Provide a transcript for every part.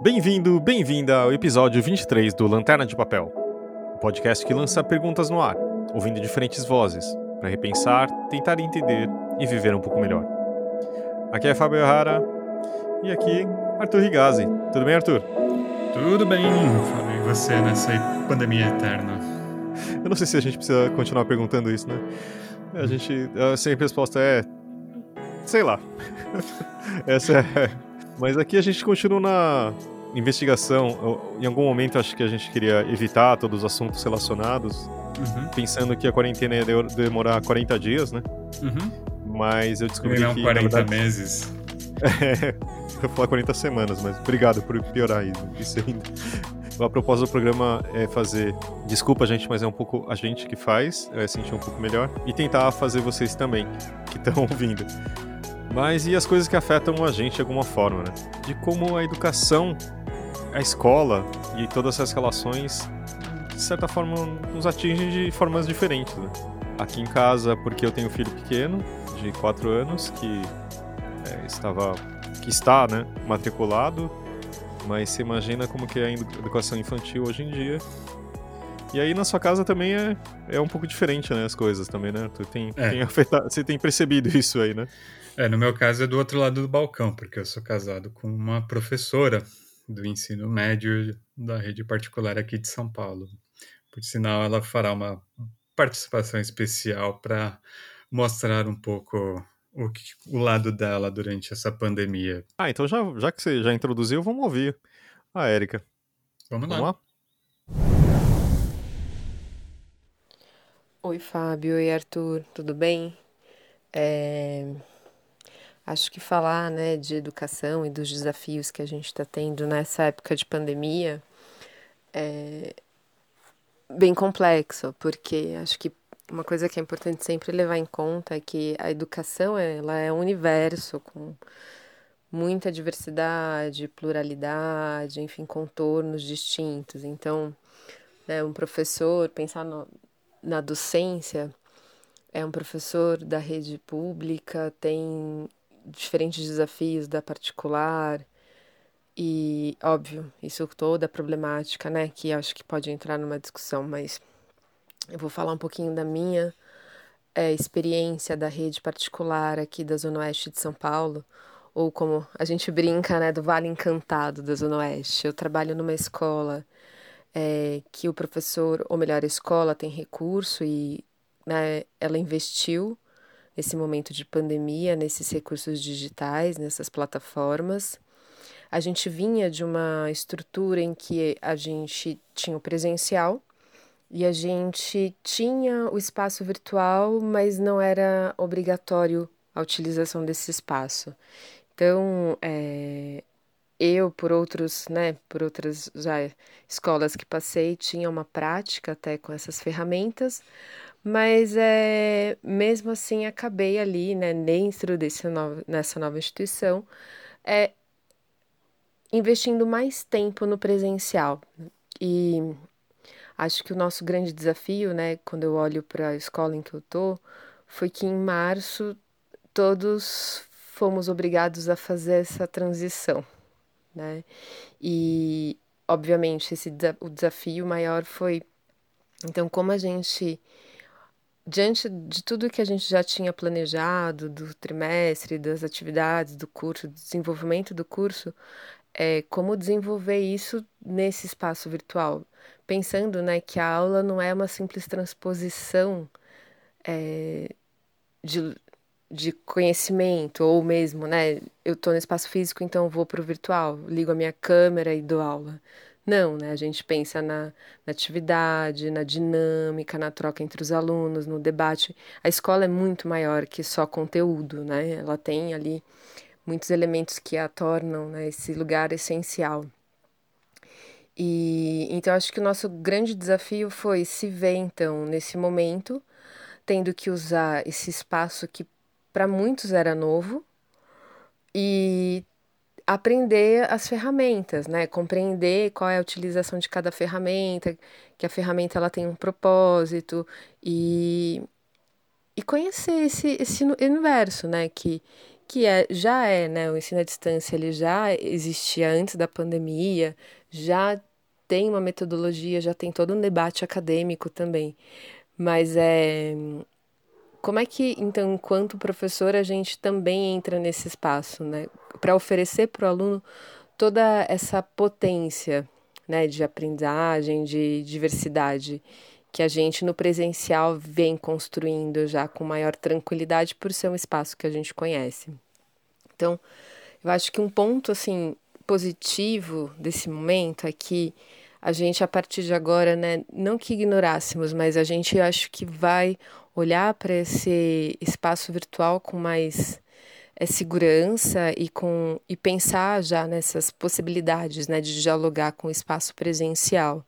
Bem-vindo, bem-vinda ao episódio 23 do Lanterna de Papel, o podcast que lança perguntas no ar, ouvindo diferentes vozes, para repensar, tentar entender e viver um pouco melhor. Aqui é Fábio Rara e aqui Arthur Rigazzi. Tudo bem, Arthur? Tudo bem, Fábio, e você nessa pandemia eterna? Eu não sei se a gente precisa continuar perguntando isso, né? A gente. Sempre a resposta é. Sei lá. Essa é. Mas aqui a gente continua na investigação. Em algum momento acho que a gente queria evitar todos os assuntos relacionados, uhum. pensando que a quarentena ia demorar 40 dias, né? Uhum. Mas eu descobri não que. 40 verdade, meses. É, eu falar 40 semanas, mas obrigado por piorar isso ainda. A proposta do programa é fazer. Desculpa, gente, mas é um pouco a gente que faz, é sentir um pouco melhor. E tentar fazer vocês também, que estão ouvindo. Mas e as coisas que afetam a gente de alguma forma, né? De como a educação, a escola e todas essas relações, de certa forma, nos atingem de formas diferentes, né? Aqui em casa, porque eu tenho um filho pequeno, de 4 anos, que é, estava. que está, né, matriculado mas você imagina como que é a educação infantil hoje em dia. E aí na sua casa também é, é um pouco diferente, né, as coisas também, né? Tu tem, é. tem afetado, você tem percebido isso aí, né? É, no meu caso é do outro lado do balcão, porque eu sou casado com uma professora do ensino médio da rede particular aqui de São Paulo. Por sinal, ela fará uma participação especial para mostrar um pouco o, o lado dela durante essa pandemia. Ah, então já, já que você já introduziu, vamos ouvir a Érica. Vamos lá. Vamos lá? Oi, Fábio. Oi, Arthur. Tudo bem? É... Acho que falar né, de educação e dos desafios que a gente está tendo nessa época de pandemia é bem complexo, porque acho que uma coisa que é importante sempre levar em conta é que a educação ela é um universo com muita diversidade, pluralidade, enfim, contornos distintos. Então, né, um professor, pensar no, na docência, é um professor da rede pública, tem diferentes desafios da particular e, óbvio, isso toda a problemática, né, que acho que pode entrar numa discussão, mas eu vou falar um pouquinho da minha é, experiência da rede particular aqui da Zona Oeste de São Paulo, ou como a gente brinca, né, do Vale Encantado da Zona Oeste. Eu trabalho numa escola é, que o professor, ou melhor, a escola tem recurso e né, ela investiu nesse momento de pandemia, nesses recursos digitais, nessas plataformas. A gente vinha de uma estrutura em que a gente tinha o presencial, e a gente tinha o espaço virtual, mas não era obrigatório a utilização desse espaço. Então, é, eu, por outros, né, por outras já escolas que passei, tinha uma prática até com essas ferramentas, mas é, mesmo assim acabei ali, né, dentro desse novo, nessa nova instituição, é, investindo mais tempo no presencial. E Acho que o nosso grande desafio, né, quando eu olho para a escola em que eu tô, foi que em março todos fomos obrigados a fazer essa transição, né? E obviamente esse o desafio maior foi então como a gente diante de tudo que a gente já tinha planejado do trimestre, das atividades do curso, do desenvolvimento do curso, é, como desenvolver isso nesse espaço virtual, pensando né, que a aula não é uma simples transposição é, de, de conhecimento, ou mesmo, né, eu estou no espaço físico, então vou para o virtual, ligo a minha câmera e dou aula. Não, né? A gente pensa na, na, atividade, na dinâmica, na troca entre os alunos, no debate. A escola é muito maior que só conteúdo, né? Ela tem ali muitos elementos que a tornam né, esse lugar essencial. E então acho que o nosso grande desafio foi se ver então nesse momento tendo que usar esse espaço que para muitos era novo e aprender as ferramentas, né? Compreender qual é a utilização de cada ferramenta, que a ferramenta ela tem um propósito e e conhecer esse, esse universo, né? Que que é, já é, né, o ensino à distância ele já existia antes da pandemia, já tem uma metodologia, já tem todo um debate acadêmico também. Mas é como é que, então, enquanto professor, a gente também entra nesse espaço, né? Para oferecer para o aluno toda essa potência, né, de aprendizagem, de diversidade, que a gente no presencial vem construindo já com maior tranquilidade por ser um espaço que a gente conhece. Então, eu acho que um ponto, assim, positivo desse momento é que a gente, a partir de agora, né, não que ignorássemos, mas a gente acho que vai olhar para esse espaço virtual com mais é, segurança e com e pensar já nessas possibilidades né, de dialogar com o espaço presencial.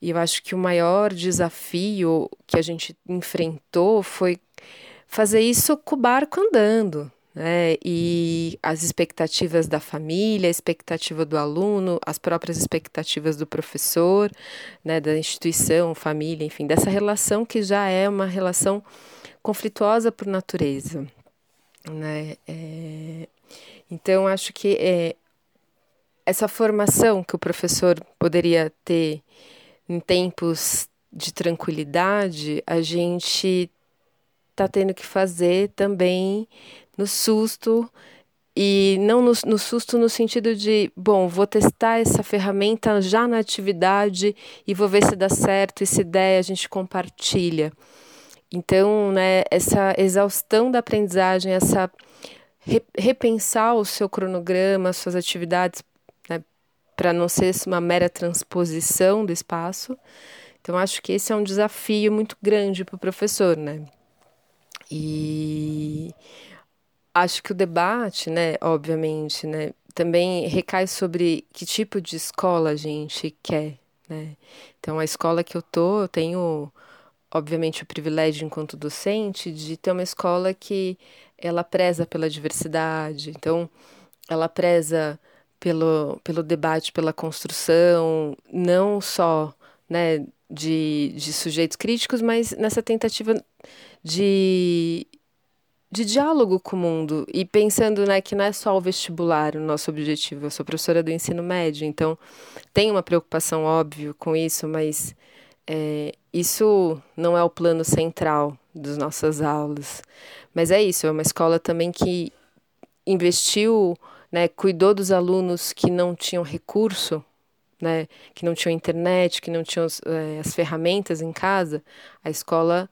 E eu acho que o maior desafio que a gente enfrentou foi fazer isso com o barco andando, né? E as expectativas da família, a expectativa do aluno, as próprias expectativas do professor, né? Da instituição, família, enfim, dessa relação que já é uma relação conflituosa por natureza, né? É... Então, acho que é, essa formação que o professor poderia ter em tempos de tranquilidade, a gente está tendo que fazer também no susto e não no, no, susto no sentido de, bom, vou testar essa ferramenta já na atividade e vou ver se dá certo e se der a gente compartilha. Então, né, essa exaustão da aprendizagem, essa re, repensar o seu cronograma, suas atividades, né, para não ser uma mera transposição do espaço. Então, acho que esse é um desafio muito grande para o professor, né? E acho que o debate, né, obviamente, né, também recai sobre que tipo de escola a gente quer, né? Então, a escola que eu tô, eu tenho, obviamente, o privilégio enquanto docente de ter uma escola que ela preza pela diversidade, então ela preza pelo, pelo debate, pela construção, não só, né, de, de sujeitos críticos, mas nessa tentativa de de diálogo com o mundo e pensando né, que não é só o vestibular o nosso objetivo. Eu sou professora do ensino médio, então tem uma preocupação óbvio com isso, mas é, isso não é o plano central das nossas aulas. Mas é isso, é uma escola também que investiu, né, cuidou dos alunos que não tinham recurso, né, que não tinham internet, que não tinham é, as ferramentas em casa. A escola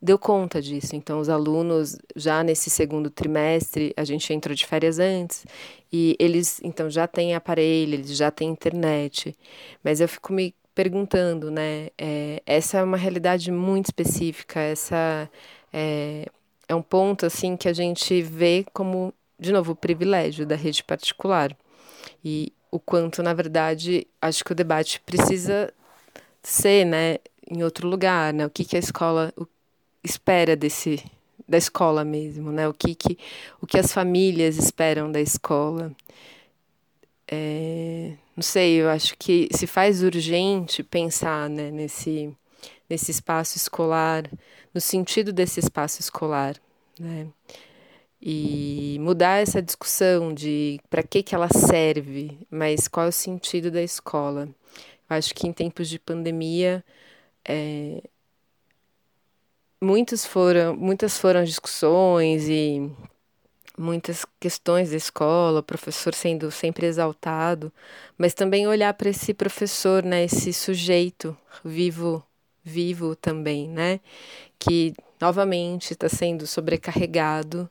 deu conta disso. Então, os alunos, já nesse segundo trimestre, a gente entrou de férias antes, e eles, então, já têm aparelho, eles já têm internet. Mas eu fico me perguntando, né? É, essa é uma realidade muito específica, essa é, é um ponto, assim, que a gente vê como, de novo, o privilégio da rede particular. E o quanto, na verdade, acho que o debate precisa ser, né, em outro lugar, né? O que, que a escola, o espera desse da escola mesmo, né? O que, que o que as famílias esperam da escola. É, não sei, eu acho que se faz urgente pensar né, nesse, nesse espaço escolar, no sentido desse espaço escolar, né? E mudar essa discussão de para que, que ela serve, mas qual é o sentido da escola. Eu acho que em tempos de pandemia é, muitos foram, muitas foram discussões e muitas questões da escola, o professor sendo sempre exaltado, mas também olhar para esse professor, né, esse sujeito vivo, vivo também, né, que novamente está sendo sobrecarregado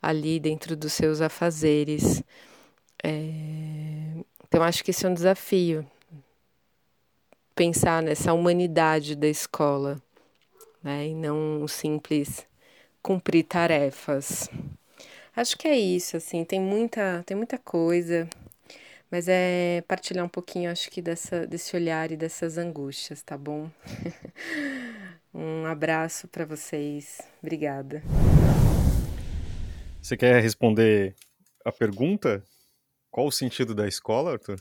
ali dentro dos seus afazeres. É... Então acho que esse é um desafio pensar nessa humanidade da escola né? E não um simples cumprir tarefas. Acho que é isso, assim, tem muita, tem muita coisa, mas é partilhar um pouquinho, acho que dessa, desse olhar e dessas angústias, tá bom? um abraço para vocês. Obrigada. Você quer responder a pergunta? Qual o sentido da escola, Arthur?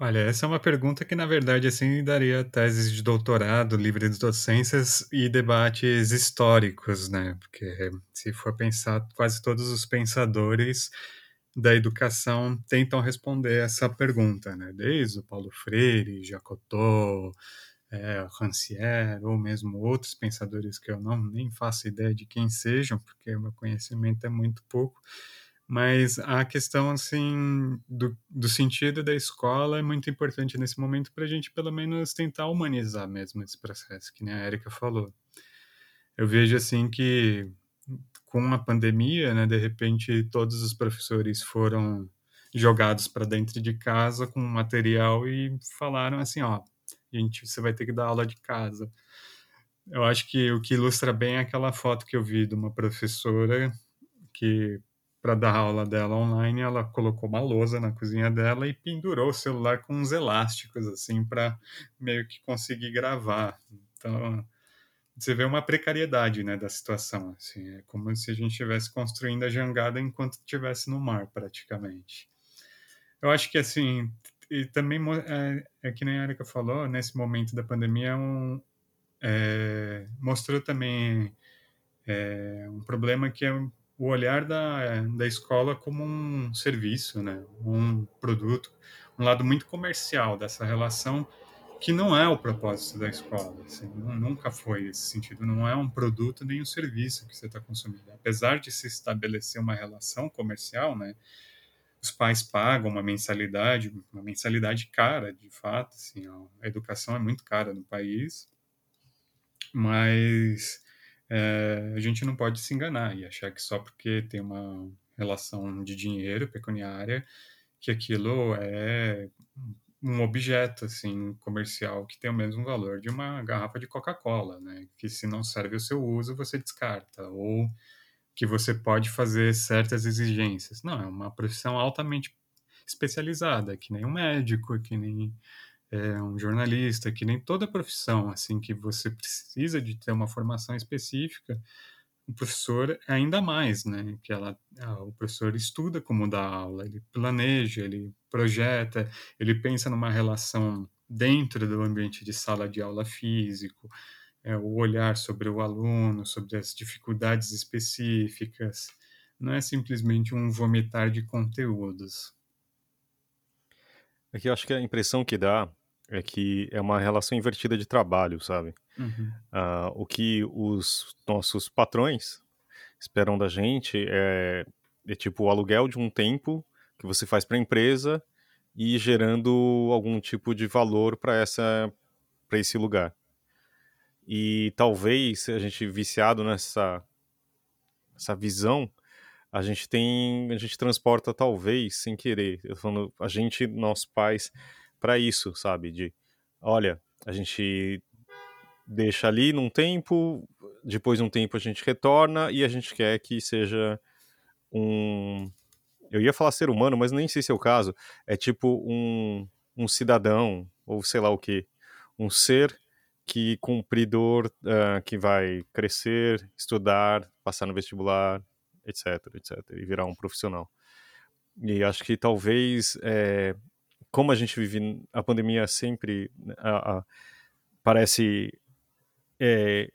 Olha, essa é uma pergunta que, na verdade, assim, daria teses de doutorado, livre de docências e debates históricos, né? Porque se for pensar, quase todos os pensadores da educação tentam responder essa pergunta, né? Desde o Paulo Freire, Jacotot, é, Rancière, ou mesmo outros pensadores que eu não nem faço ideia de quem sejam, porque o meu conhecimento é muito pouco, mas a questão assim do, do sentido da escola é muito importante nesse momento para a gente pelo menos tentar humanizar mesmo esse processo, que nem a Erika falou. Eu vejo assim que com a pandemia, né, de repente todos os professores foram jogados para dentro de casa com material e falaram assim, ó, gente, você vai ter que dar aula de casa. Eu acho que o que ilustra bem é aquela foto que eu vi de uma professora que para dar aula dela online, ela colocou uma lousa na cozinha dela e pendurou o celular com uns elásticos, assim, para meio que conseguir gravar. Então, você vê uma precariedade, né, da situação, assim, é como se a gente estivesse construindo a jangada enquanto estivesse no mar, praticamente. Eu acho que, assim, e também é, é que nem a Erika falou, nesse momento da pandemia, é um, é, mostrou também é, um problema que é o olhar da, da escola como um serviço, né? um produto, um lado muito comercial dessa relação que não é o propósito da escola, assim, nunca foi esse sentido, não é um produto nem um serviço que você está consumindo. Apesar de se estabelecer uma relação comercial, né, os pais pagam uma mensalidade, uma mensalidade cara, de fato, assim, a educação é muito cara no país, mas é, a gente não pode se enganar e achar que só porque tem uma relação de dinheiro pecuniária que aquilo é um objeto assim comercial que tem o mesmo valor de uma garrafa de Coca-Cola, né? Que se não serve o seu uso você descarta ou que você pode fazer certas exigências. Não, é uma profissão altamente especializada, que nem um médico, que nem é, um jornalista, que nem toda profissão, assim, que você precisa de ter uma formação específica, o professor ainda mais, né? Que ela, o professor estuda como dar aula, ele planeja, ele projeta, ele pensa numa relação dentro do ambiente de sala de aula físico, é, o olhar sobre o aluno, sobre as dificuldades específicas. Não é simplesmente um vomitar de conteúdos. Aqui é eu acho que a impressão que dá é que é uma relação invertida de trabalho, sabe? Uhum. Uh, o que os nossos patrões esperam da gente é, é tipo o aluguel de um tempo que você faz para a empresa e gerando algum tipo de valor para essa para esse lugar. E talvez a gente viciado nessa essa visão, a gente tem, a gente transporta talvez sem querer, eu falando, a gente, nossos pais para isso, sabe? De, olha, a gente deixa ali num tempo, depois de um tempo a gente retorna e a gente quer que seja um. Eu ia falar ser humano, mas nem sei se é o caso. É tipo um, um cidadão, ou sei lá o que. Um ser que cumpridor, uh, que vai crescer, estudar, passar no vestibular, etc, etc, e virar um profissional. E acho que talvez é, como a gente vive a pandemia sempre a, a, parece é,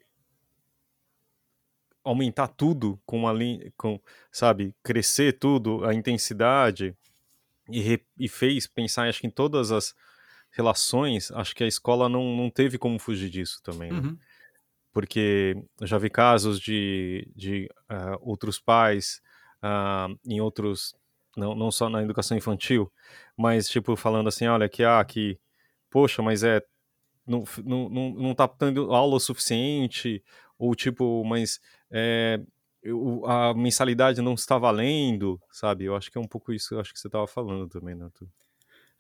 aumentar tudo com linha, com sabe crescer tudo a intensidade e, re, e fez pensar acho que em todas as relações acho que a escola não, não teve como fugir disso também né? uhum. porque eu já vi casos de, de uh, outros pais uh, em outros não, não só na educação infantil, mas tipo falando assim, olha que ah, que poxa, mas é não, não, não, não tá tendo aula o suficiente, ou tipo, mas é, eu, a mensalidade não está valendo, sabe? Eu acho que é um pouco isso, acho que você estava falando também, né?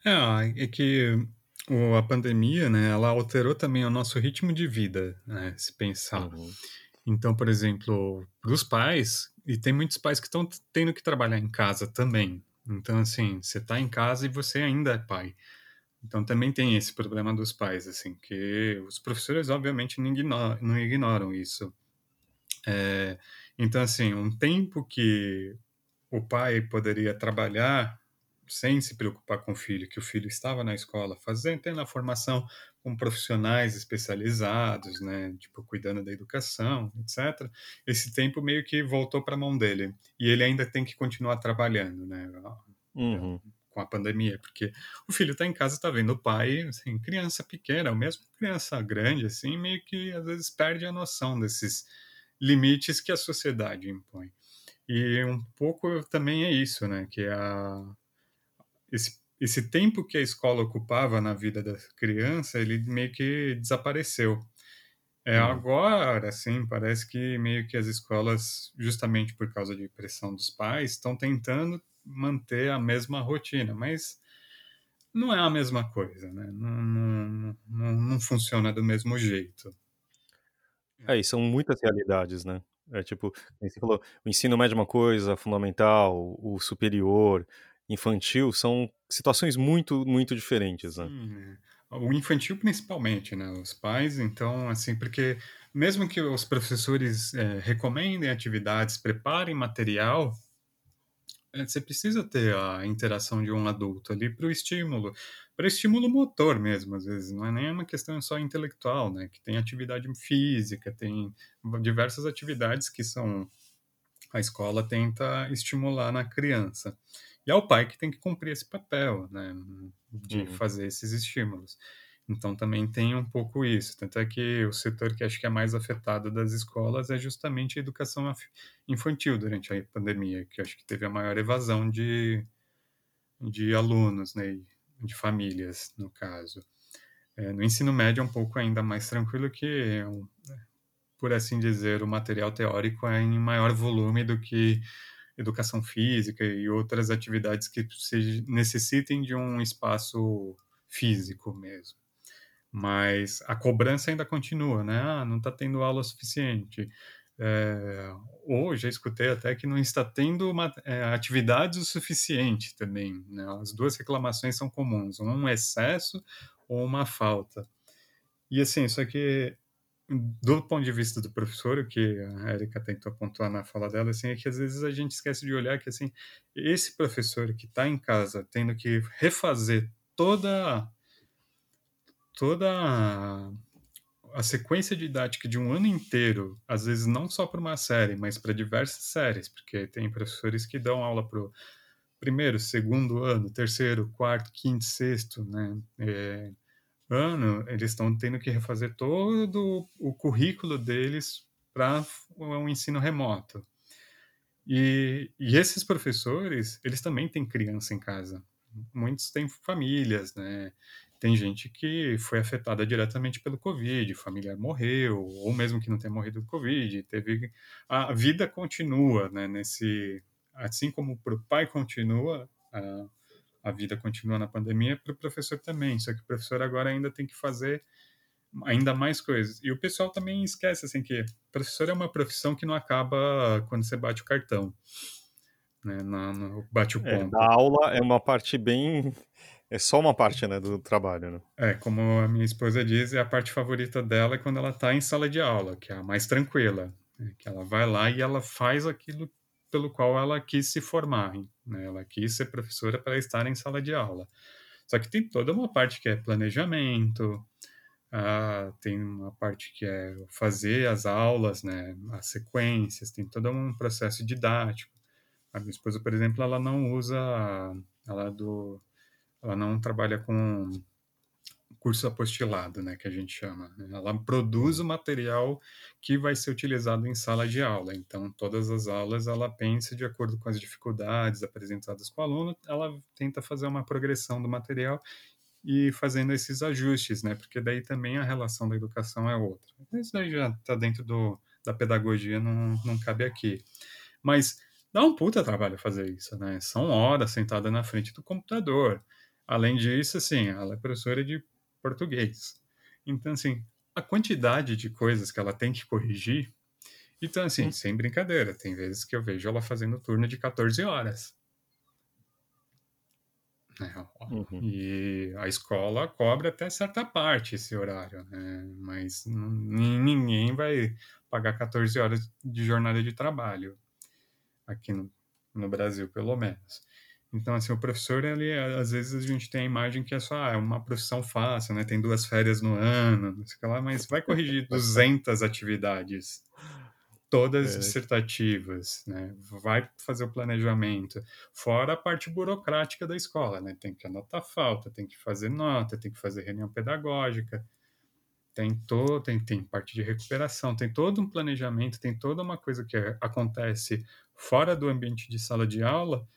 É, é que a pandemia, né, ela alterou também o nosso ritmo de vida, né, se pensar. Uhum. Então, por exemplo, para os pais, e tem muitos pais que estão tendo que trabalhar em casa também. Então, assim, você está em casa e você ainda é pai. Então, também tem esse problema dos pais, assim, que os professores, obviamente, não ignoram, não ignoram isso. É, então, assim, um tempo que o pai poderia trabalhar sem se preocupar com o filho, que o filho estava na escola, fazendo, tendo a formação com profissionais especializados, né, tipo cuidando da educação, etc. Esse tempo meio que voltou para a mão dele e ele ainda tem que continuar trabalhando, né, Uhum. com a pandemia, porque o filho está em casa, está vendo o pai, assim, criança pequena, ou mesmo criança grande, assim, meio que às vezes perde a noção desses limites que a sociedade impõe. E um pouco também é isso, né? Que a, esse, esse tempo que a escola ocupava na vida da criança, ele meio que desapareceu. É, Uhum. agora, assim, parece que meio que as escolas, justamente por causa de pressão dos pais, estão tentando manter a mesma rotina, mas não é a mesma coisa, né? Não, não, não, não funciona do mesmo jeito. É, e são muitas realidades, né? É tipo, você falou, o ensino médio é uma coisa, fundamental, o superior, infantil, são situações muito, muito diferentes, né? Né? O infantil principalmente, né? Os pais, então, assim, porque mesmo que os professores é, recomendem atividades, preparem material, é, você precisa ter a interação de um adulto ali para o estímulo, para estímulo motor mesmo, às vezes, não é nem uma questão só intelectual, né? Que tem atividade física, tem diversas atividades que são a escola tenta estimular na criança. E é o pai que tem que cumprir esse papel, né, de Uhum. fazer esses estímulos. Então também tem um pouco isso. Tanto é que o setor que acho que é mais afetado das escolas é justamente a educação infantil durante a pandemia, que acho que teve a maior evasão de, de alunos, né, de famílias, no caso. É, no ensino médio é um pouco ainda mais tranquilo que, é por assim dizer, o material teórico é em maior volume do que educação física e outras atividades que necessitem de um espaço físico mesmo. Mas a cobrança ainda continua, né? Ah, não está tendo aula suficiente. É, ou já escutei até que não está tendo uma, é, atividades o suficiente também. Né? As duas reclamações são comuns, um excesso ou uma falta. E assim, só que do ponto de vista do professor, o que a Erika tentou pontuar na fala dela, assim, é que às vezes a gente esquece de olhar que assim, esse professor que está em casa tendo que refazer toda toda a, sequência didática de um ano inteiro, às vezes não só para uma série, mas para diversas séries, porque tem professores que dão aula para primeiro, segundo ano, terceiro, quarto, quinto, sexto, né? É, ano, eles estão tendo que refazer todo o currículo deles para um ensino remoto. E, e, esses professores, eles também têm criança em casa. Muitos têm famílias, né? Tem gente que foi afetada diretamente pelo Covid, familiar morreu, ou mesmo que não tenha morrido do Covid, teve a vida continua, né? Nesse, assim como o pai continua, a, a vida continua na pandemia, para o professor também. Só que o professor agora ainda tem que fazer ainda mais coisas. E o pessoal também esquece assim que professor é uma profissão que não acaba quando você bate o cartão, né? No, no bate o ponto. É, da aula é uma parte bem é só uma parte, né, do trabalho, né? É, como a minha esposa diz, é a parte favorita dela é quando ela está em sala de aula, que é a mais tranquila, né? que ela vai lá e ela faz aquilo pelo qual ela quis se formar, né? Ela quis ser professora para estar em sala de aula. Só que tem toda uma parte que é planejamento, ah, tem uma parte que é fazer as aulas, né, as sequências, tem todo um processo didático. A minha esposa, por exemplo, ela não usa, ela do, ela não trabalha com curso apostilado, né, que a gente chama. Ela produz o material que vai ser utilizado em sala de aula. Então, todas as aulas ela pensa de acordo com as dificuldades apresentadas com o aluno, ela tenta fazer uma progressão do material e fazendo esses ajustes, né? Porque daí também a relação da educação é outra. Isso daí já está dentro do, da pedagogia, não, não cabe aqui. Mas dá um puta trabalho fazer isso, né? São horas sentada na frente do computador. Além disso, assim, ela é professora de português. Então, assim, a quantidade de coisas que ela tem que corrigir. Então, assim, hum. sem brincadeira, tem vezes que eu vejo ela fazendo turno de 14 horas. Uhum. E a escola cobra até certa parte esse horário, né? mas ninguém vai pagar 14 horas de jornada de trabalho, aqui no, no Brasil, pelo menos. Então, assim, o professor, ele, às vezes a gente tem a imagem que é só ah, é uma profissão fácil, né? Tem duas férias no ano, não sei lá, mas vai corrigir 200 atividades, todas é. dissertativas, né? Vai fazer o planejamento, fora a parte burocrática da escola, né? Tem que anotar falta, tem que fazer nota, tem que fazer reunião pedagógica, tem todo, tem, tem parte de recuperação, tem todo um planejamento, tem toda uma coisa que acontece fora do ambiente de sala de aula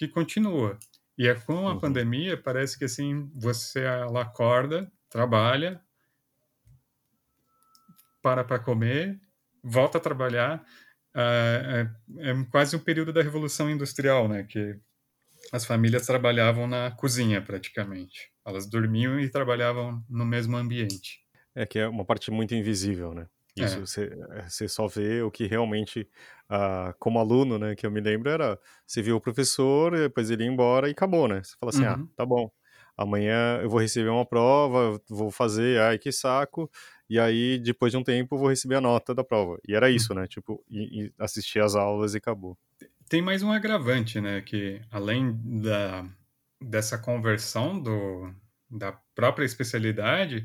que continua. E é com a uhum. pandemia, parece que assim, você ela acorda, trabalha, para para comer, volta a trabalhar. É, é, é, quase um período da Revolução Industrial, né? Que as famílias trabalhavam na cozinha, praticamente. Elas dormiam e trabalhavam no mesmo ambiente. É que é uma parte muito invisível, né? Isso, é. você, eh, você só vê o que realmente, ah, como aluno, né, que eu me lembro, era, você viu o professor, depois ele ia embora e acabou, né? Você fala assim, ah, uhum. ah, tá bom, amanhã eu vou receber uma prova, vou fazer, ai, que saco, e aí, depois de um tempo, eu vou receber a nota da prova. E era isso, uhum. né? Tipo, e, e assistir as aulas e acabou. Tem mais um agravante, né? Que além da, dessa conversão do, da própria especialidade,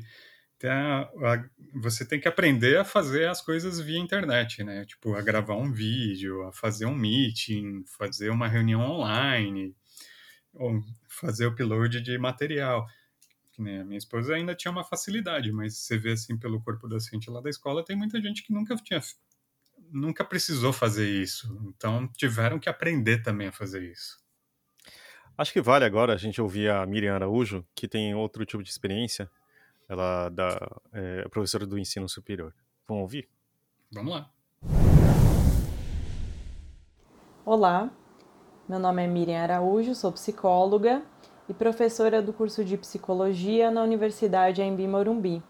tem a, a, você tem que aprender a fazer as coisas via internet, né? Tipo, a gravar um vídeo, a fazer um meeting, fazer uma reunião online, ou fazer upload de material. Né, a minha esposa ainda tinha uma facilidade, mas você vê assim pelo corpo docente lá da escola, tem muita gente que nunca tinha nunca precisou fazer isso. Então tiveram que aprender também a fazer isso. Acho que vale agora a gente ouvir a Miriam Araújo, que tem outro tipo de experiência ela da, é professora do ensino superior. Vamos ouvir? Vamos lá. Olá, meu nome é Miriam Araújo, sou psicóloga e professora do curso de psicologia na Universidade Embi Morumbi.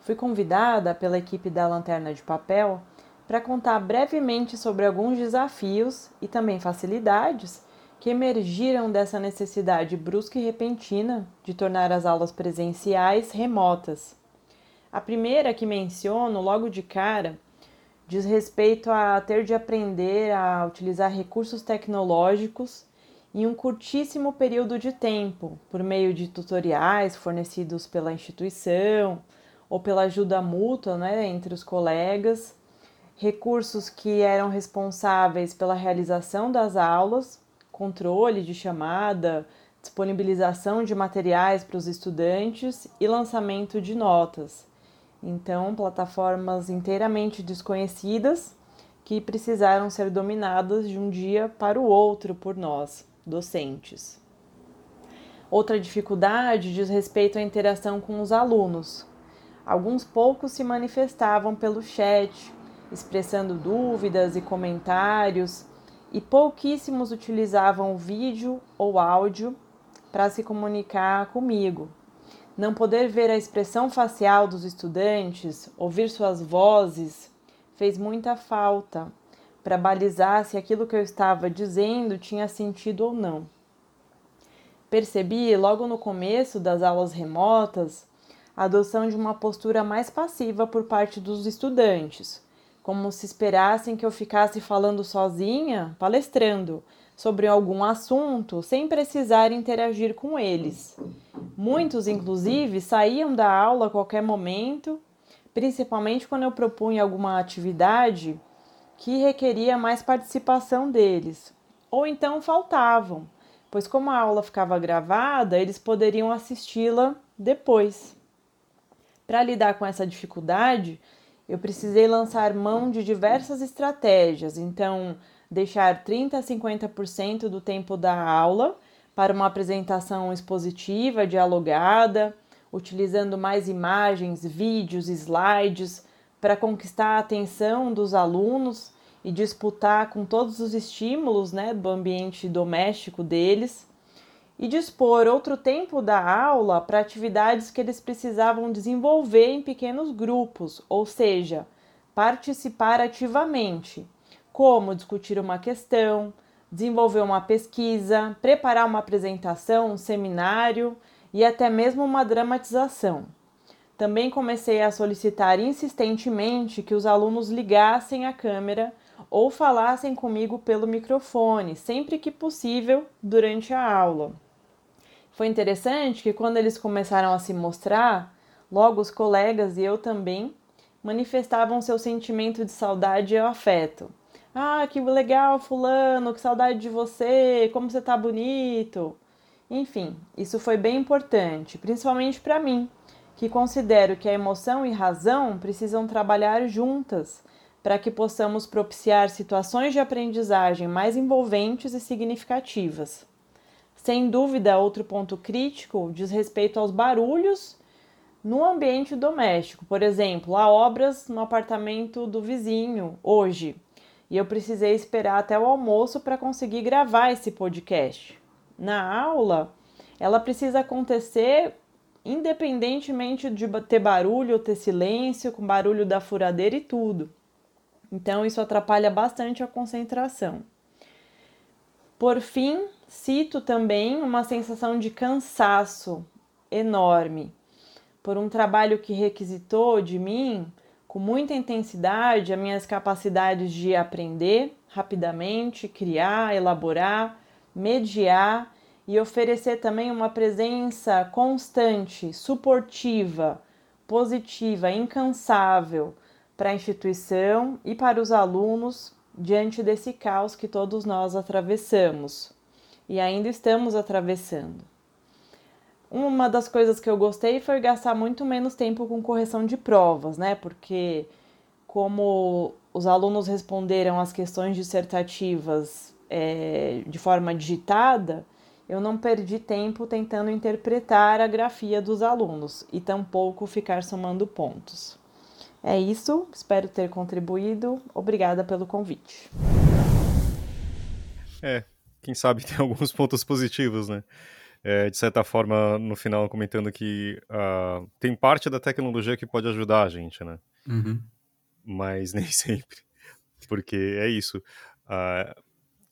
Fui convidada pela equipe da Lanterna de Papel para contar brevemente sobre alguns desafios e também facilidades que emergiram dessa necessidade brusca e repentina de tornar as aulas presenciais remotas. A primeira que menciono logo de cara diz respeito a ter de aprender a utilizar recursos tecnológicos em um curtíssimo período de tempo, por meio de tutoriais fornecidos pela instituição ou pela ajuda mútua né, entre os colegas, recursos que eram responsáveis pela realização das aulas controle de chamada, disponibilização de materiais para os estudantes e lançamento de notas. Então, plataformas inteiramente desconhecidas que precisaram ser dominadas de um dia para o outro por nós, docentes. Outra dificuldade diz respeito à interação com os alunos. Alguns poucos se manifestavam pelo chat, expressando dúvidas e comentários, e pouquíssimos utilizavam vídeo ou áudio para se comunicar comigo. Não poder ver a expressão facial dos estudantes, ouvir suas vozes, fez muita falta para balizar se aquilo que eu estava dizendo tinha sentido ou não. Percebi logo no começo das aulas remotas a adoção de uma postura mais passiva por parte dos estudantes como se esperassem que eu ficasse falando sozinha, palestrando sobre algum assunto, sem precisar interagir com eles. Muitos, inclusive, saíam da aula a qualquer momento, principalmente quando eu propunha alguma atividade que requeria mais participação deles, ou então faltavam, pois, como a aula ficava gravada, eles poderiam assisti-la depois. Para lidar com essa dificuldade, eu precisei lançar mão de diversas estratégias, então deixar 30 a 50% do tempo da aula para uma apresentação expositiva, dialogada, utilizando mais imagens, vídeos, slides para conquistar a atenção dos alunos e disputar com todos os estímulos né, do ambiente doméstico deles e dispor outro tempo da aula para atividades que eles precisavam desenvolver em pequenos grupos, ou seja, participar ativamente, como discutir uma questão, desenvolver uma pesquisa, preparar uma apresentação, um seminário e até mesmo uma dramatização. Também comecei a solicitar insistentemente que os alunos ligassem a câmera ou falassem comigo pelo microfone, sempre que possível, durante a aula. Foi interessante que quando eles começaram a se mostrar, logo os colegas e eu também manifestavam seu sentimento de saudade e afeto. Ah, que legal, fulano, que saudade de você, como você tá bonito. Enfim, isso foi bem importante, principalmente para mim, que considero que a emoção e razão precisam trabalhar juntas para que possamos propiciar situações de aprendizagem mais envolventes e significativas. Sem dúvida, outro ponto crítico diz respeito aos barulhos no ambiente doméstico. Por exemplo, há obras no apartamento do vizinho hoje e eu precisei esperar até o almoço para conseguir gravar esse podcast. Na aula, ela precisa acontecer independentemente de ter barulho ou ter silêncio, com barulho da furadeira e tudo. Então, isso atrapalha bastante a concentração. Por fim, cito também uma sensação de cansaço enorme por um trabalho que requisitou de mim com muita intensidade as minhas capacidades de aprender rapidamente, criar, elaborar, mediar e oferecer também uma presença constante, suportiva, positiva, incansável para a instituição e para os alunos diante desse caos que todos nós atravessamos e ainda estamos atravessando. Uma das coisas que eu gostei foi gastar muito menos tempo com correção de provas, né? Porque como os alunos responderam as questões dissertativas é, de forma digitada, eu não perdi tempo tentando interpretar a grafia dos alunos e tampouco ficar somando pontos. É isso, espero ter contribuído. Obrigada pelo convite. É, quem sabe tem alguns pontos positivos, né? É, de certa forma, no final, comentando que uh, tem parte da tecnologia que pode ajudar a gente, né? Uhum. Mas nem sempre. Porque é isso. Uh,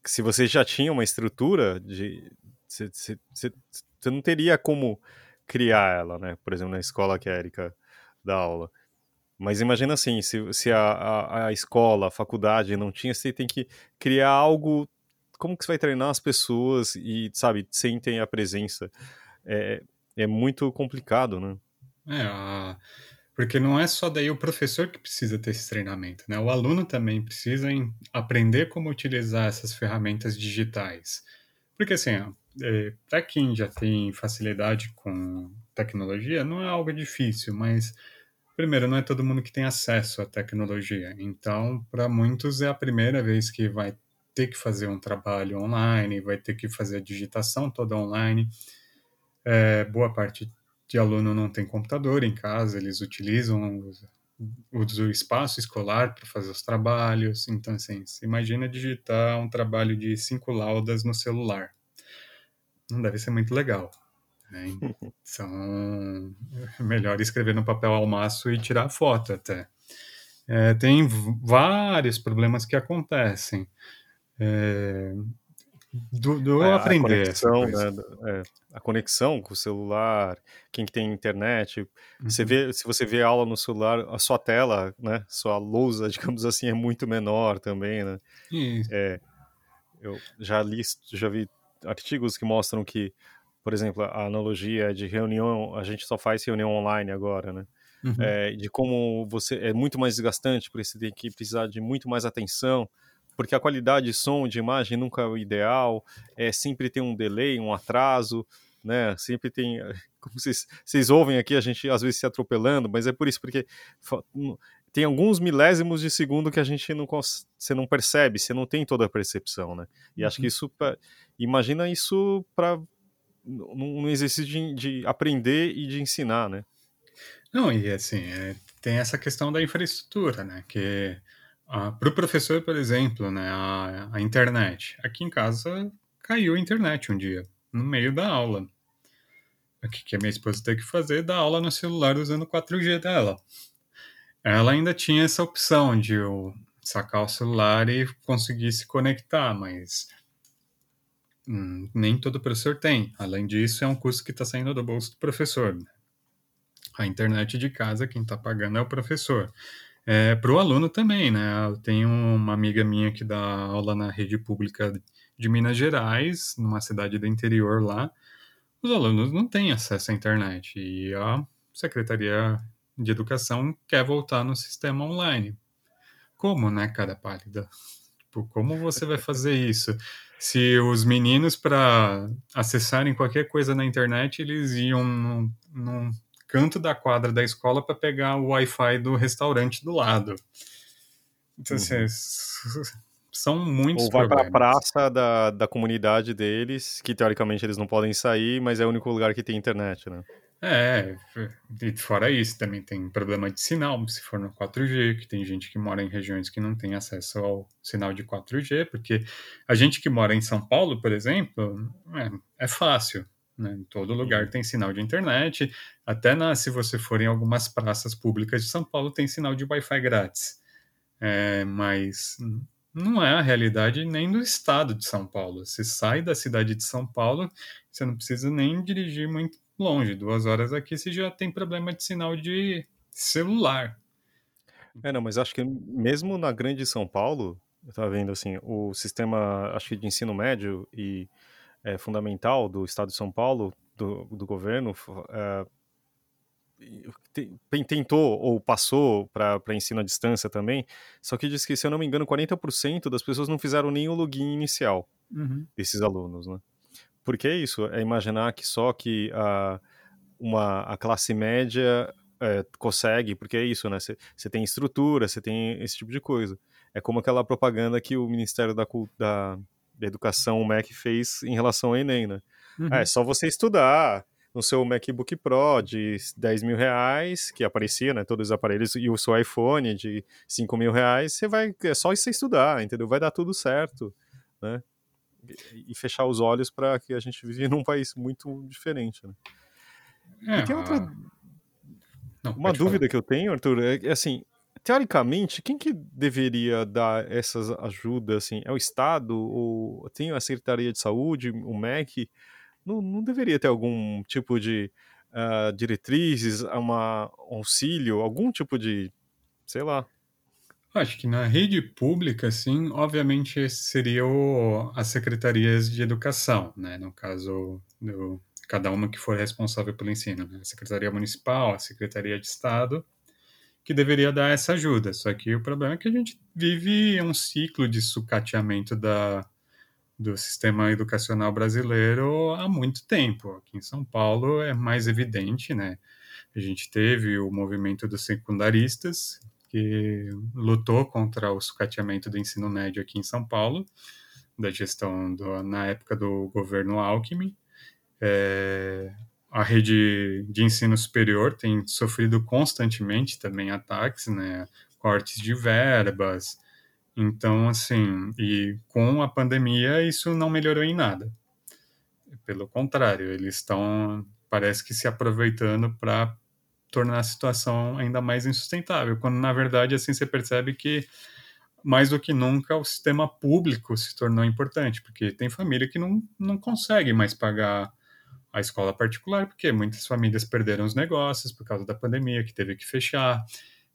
se você já tinha uma estrutura de. Você não teria como criar ela, né? Por exemplo, na escola que a Erika dá aula. Mas imagina assim, se, se a, a, a, escola, a faculdade não tinha, você tem que criar algo como que você vai treinar as pessoas e, sabe, sentem a presença? É, é muito complicado, né? É, porque não é só daí o professor que precisa ter esse treinamento, né? O aluno também precisa aprender como utilizar essas ferramentas digitais. Porque, assim, é, para quem já tem facilidade com tecnologia, não é algo difícil, mas primeiro, não é todo mundo que tem acesso à tecnologia. Então, para muitos é a primeira vez que vai ter que fazer um trabalho online, vai ter que fazer a digitação toda online. É, boa parte de aluno não tem computador em casa, eles utilizam o, o espaço escolar para fazer os trabalhos. Então, assim, imagina digitar um trabalho de cinco laudas no celular. Não deve ser muito legal. Né? Então, é melhor escrever no papel ao maço e tirar foto até. É, tem vários problemas que acontecem é, do, do a, aprender. A conexão, né, é, a conexão com o celular, quem que tem internet, uhum. você vê, se você vê aula no celular, a sua tela, né, sua lousa, digamos assim, é muito menor também, né? É, eu já li, já vi artigos que mostram que, por exemplo, a analogia de reunião, a gente só faz reunião online agora, né? Uhum. É, de como você é muito mais desgastante, porque você tem que precisar de muito mais atenção porque a qualidade de som, de imagem nunca é o ideal, é, sempre tem um delay, um atraso, né? Sempre tem, como vocês, vocês ouvem aqui, a gente às vezes se atropelando, mas é por isso, porque tem alguns milésimos de segundo que a gente não você não percebe, você não tem toda a percepção, né? E uhum. acho que uhum. isso, imagina isso para num exercício de, de, aprender e de ensinar, né? Não, e assim, é, tem essa questão da infraestrutura, né? Que ah, para o professor, por exemplo, né, a, a, internet. Aqui em casa caiu a internet um dia, no meio da aula. O que, que a minha esposa teve que fazer? Dar aula no celular usando o 4G dela. Ela ainda tinha essa opção de eu sacar o celular e conseguir se conectar, mas hum, nem todo professor tem. Além disso, é um custo que está saindo do bolso do professor. A internet de casa, quem está pagando é o professor. É, para o aluno também, né? Eu tenho uma amiga minha que dá aula na rede pública de Minas Gerais, numa cidade do interior lá. Os alunos não têm acesso à internet e a Secretaria de Educação quer voltar no sistema online. Como, né, cara pálida? Tipo, como você vai fazer isso? Se os meninos, para acessarem qualquer coisa na internet, eles iam num, num canto da quadra da escola para pegar o Wi-Fi do restaurante do lado. Então, assim, uhum. são muitos Ou vai para a praça da, da comunidade deles, que teoricamente eles não podem sair, mas é o único lugar que tem internet, né? É, e fora isso, também tem problema de sinal, se for no 4G, que tem gente que mora em regiões que não tem acesso ao sinal de 4G, porque a gente que mora em São Paulo, por exemplo, é, é fácil. Né? Em todo lugar uhum. tem sinal de internet. Até na, se você for em algumas praças públicas de São Paulo, tem sinal de Wi-Fi grátis. É, mas não é a realidade nem do estado de São Paulo. Você sai da cidade de São Paulo, você não precisa nem dirigir muito longe. Duas horas aqui você já tem problema de sinal de celular. É, não, mas acho que mesmo na grande São Paulo, estava vendo assim, o sistema, acho que de ensino médio e é, fundamental do Estado de São Paulo, do, do governo, é, tentou ou passou para ensino à distância também, só que diz que, se eu não me engano, 40% das pessoas não fizeram nem o login inicial uhum. desses alunos, né? Porque é isso, é imaginar que só que a, uma, a classe média é, consegue, porque é isso, né? Você tem estrutura, você tem esse tipo de coisa. É como aquela propaganda que o Ministério da, da da educação o Mac fez em relação ao Enem, né? Uhum. é só você estudar no seu MacBook Pro de 10 mil reais, que aparecia, né, todos os aparelhos, e o seu iPhone de 5 mil reais, você vai, é só você estudar, entendeu? Vai dar tudo certo, né? E, e fechar os olhos para que a gente vive num país muito diferente, né? É, e tem outra... Não, uma dúvida falar. que eu tenho, Arthur, é, é assim, teoricamente, quem que deveria dar essas ajudas, assim? É o Estado? Ou tem a Secretaria de Saúde, o MEC? Não, não deveria ter algum tipo de uh, diretrizes, uma, auxílio, algum tipo de, sei lá. Acho que na rede pública, sim, obviamente seria o, as secretarias de educação, né? No caso, do, cada uma que for responsável pelo ensino, né? A Secretaria Municipal, a Secretaria de Estado, que deveria dar essa ajuda. Só que o problema é que a gente vive um ciclo de sucateamento da, do sistema educacional brasileiro há muito tempo. Aqui em São Paulo é mais evidente, né? A gente teve o movimento dos secundaristas, que lutou contra o sucateamento do ensino médio aqui em São Paulo, da gestão do, na época do governo Alckmin. É, a rede de ensino superior tem sofrido constantemente também ataques, né, cortes de verbas. Então, assim, e com a pandemia isso não melhorou em nada. Pelo contrário, eles estão, parece que se aproveitando para tornar a situação ainda mais insustentável, quando na verdade assim você percebe que mais do que nunca o sistema público se tornou importante, porque tem família que não, não consegue mais pagar a escola particular, porque muitas famílias perderam os negócios por causa da pandemia, que teve que fechar,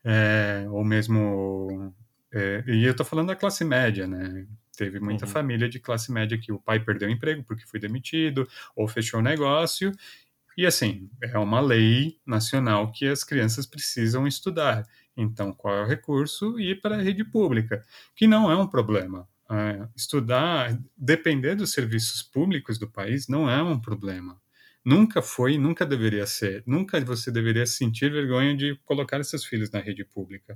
é, ou mesmo. É, e eu estou falando da classe média, né? Teve muita uhum. família de classe média que o pai perdeu o emprego porque foi demitido, ou fechou o negócio. E assim, é uma lei nacional que as crianças precisam estudar. Então, qual é o recurso? Ir para a rede pública, que não é um problema. É, estudar, depender dos serviços públicos do país, não é um problema. Nunca foi, nunca deveria ser. Nunca você deveria sentir vergonha de colocar seus filhos na rede pública.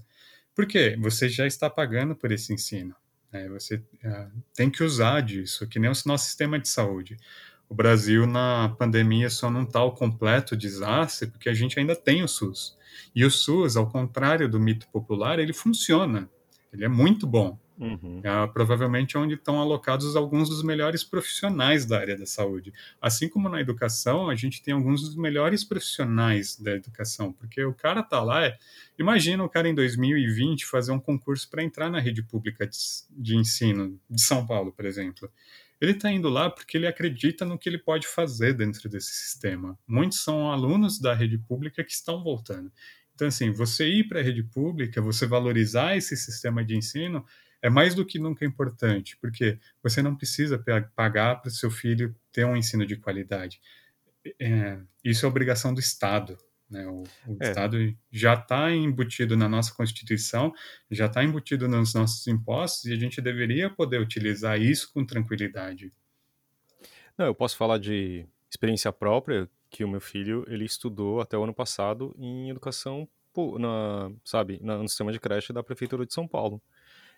Por quê? Você já está pagando por esse ensino. Né? Você uh, tem que usar disso, que nem o nosso sistema de saúde. O Brasil, na pandemia, só não está ao completo desastre porque a gente ainda tem o SUS. E o SUS, ao contrário do mito popular, ele funciona. Ele é muito bom. Uhum. É, provavelmente onde estão alocados alguns dos melhores profissionais da área da saúde. Assim como na educação, a gente tem alguns dos melhores profissionais da educação, porque o cara tá lá, é, imagina o cara em 2020 fazer um concurso para entrar na rede pública de, de ensino de São Paulo, por exemplo. Ele está indo lá porque ele acredita no que ele pode fazer dentro desse sistema. Muitos são alunos da rede pública que estão voltando. Então, assim, você ir para a rede pública, você valorizar esse sistema de ensino, é mais do que nunca importante, porque você não precisa pagar para o seu filho ter um ensino de qualidade. É, isso é obrigação do Estado. Né? O, o é. Estado já está embutido na nossa Constituição, já está embutido nos nossos impostos, e a gente deveria poder utilizar isso com tranquilidade. Não, eu posso falar de experiência própria, que o meu filho ele estudou até o ano passado em educação na, sabe, no sistema de creche da prefeitura de São Paulo.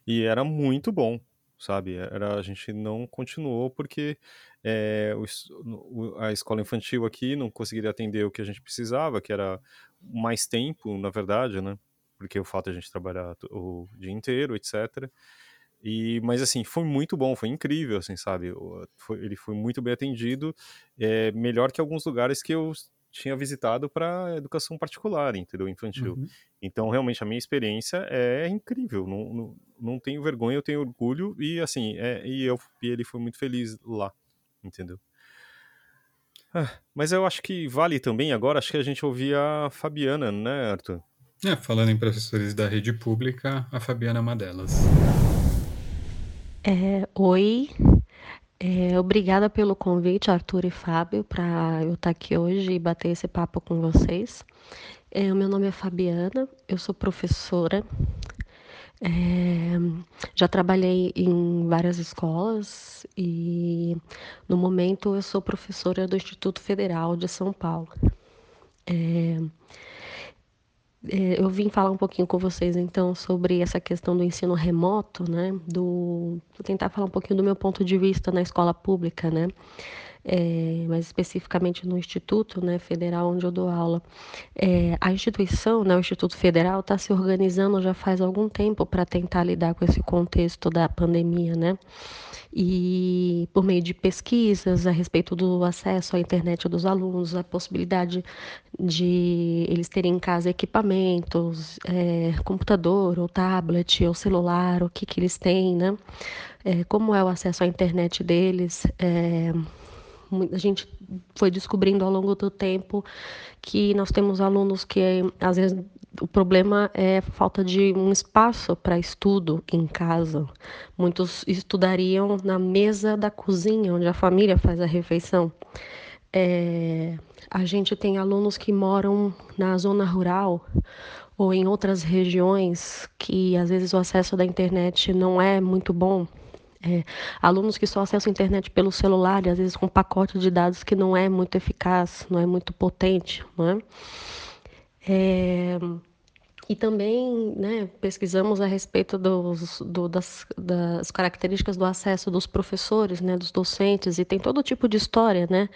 E era muito bom, sabe? Era, a gente não continuou porque é, o, a escola infantil aqui não conseguiria atender o que a gente precisava, que era mais tempo, na verdade, né? Porque o fato de a gente trabalhar o dia inteiro, etc. E, mas assim, foi muito bom, foi incrível, assim, sabe? Foi, ele foi muito bem atendido, é, melhor que alguns lugares que eu tinha visitado para educação particular, entendeu? Infantil. Uhum. Então, realmente, a minha experiência é incrível. Não, não, não tenho vergonha, eu tenho orgulho e, assim, é, e, eu, e ele foi muito feliz lá, entendeu? Ah, mas eu acho que vale também agora, acho que a gente ouvia a Fabiana, né, Arthur? É, falando em professores da rede pública, a Fabiana é uma delas. É, oi, é, obrigada pelo convite, Arthur e Fábio, para eu estar aqui hoje e bater esse papo com vocês. É, meu nome é Fabiana, eu sou professora. É, já trabalhei em várias escolas e no momento eu sou professora do Instituto Federal de São Paulo. É, é, eu vim falar um pouquinho com vocês então sobre essa questão do ensino remoto, né? Do vou tentar falar um pouquinho do meu ponto de vista na escola pública, né? É, mais especificamente no Instituto né, Federal onde eu dou aula. É, a instituição, né, o Instituto Federal, está se organizando já faz algum tempo para tentar lidar com esse contexto da pandemia, né? e por meio de pesquisas a respeito do acesso à internet dos alunos, a possibilidade de eles terem em casa equipamentos, é, computador ou tablet ou celular, o que, que eles têm, né? É, como é o acesso à internet deles. É, a gente foi descobrindo ao longo do tempo que nós temos alunos que às vezes o problema é falta de um espaço para estudo em casa. Muitos estudariam na mesa da cozinha, onde a família faz a refeição. É, a gente tem alunos que moram na zona rural ou em outras regiões que às vezes o acesso da internet não é muito bom. É, alunos que só acessam a internet pelo celular e às vezes com pacote de dados que não é muito eficaz, não é muito potente, não é? É, e também né, pesquisamos a respeito dos, do, das, das, características do acesso dos professores, né, dos docentes, e tem todo tipo de história, né?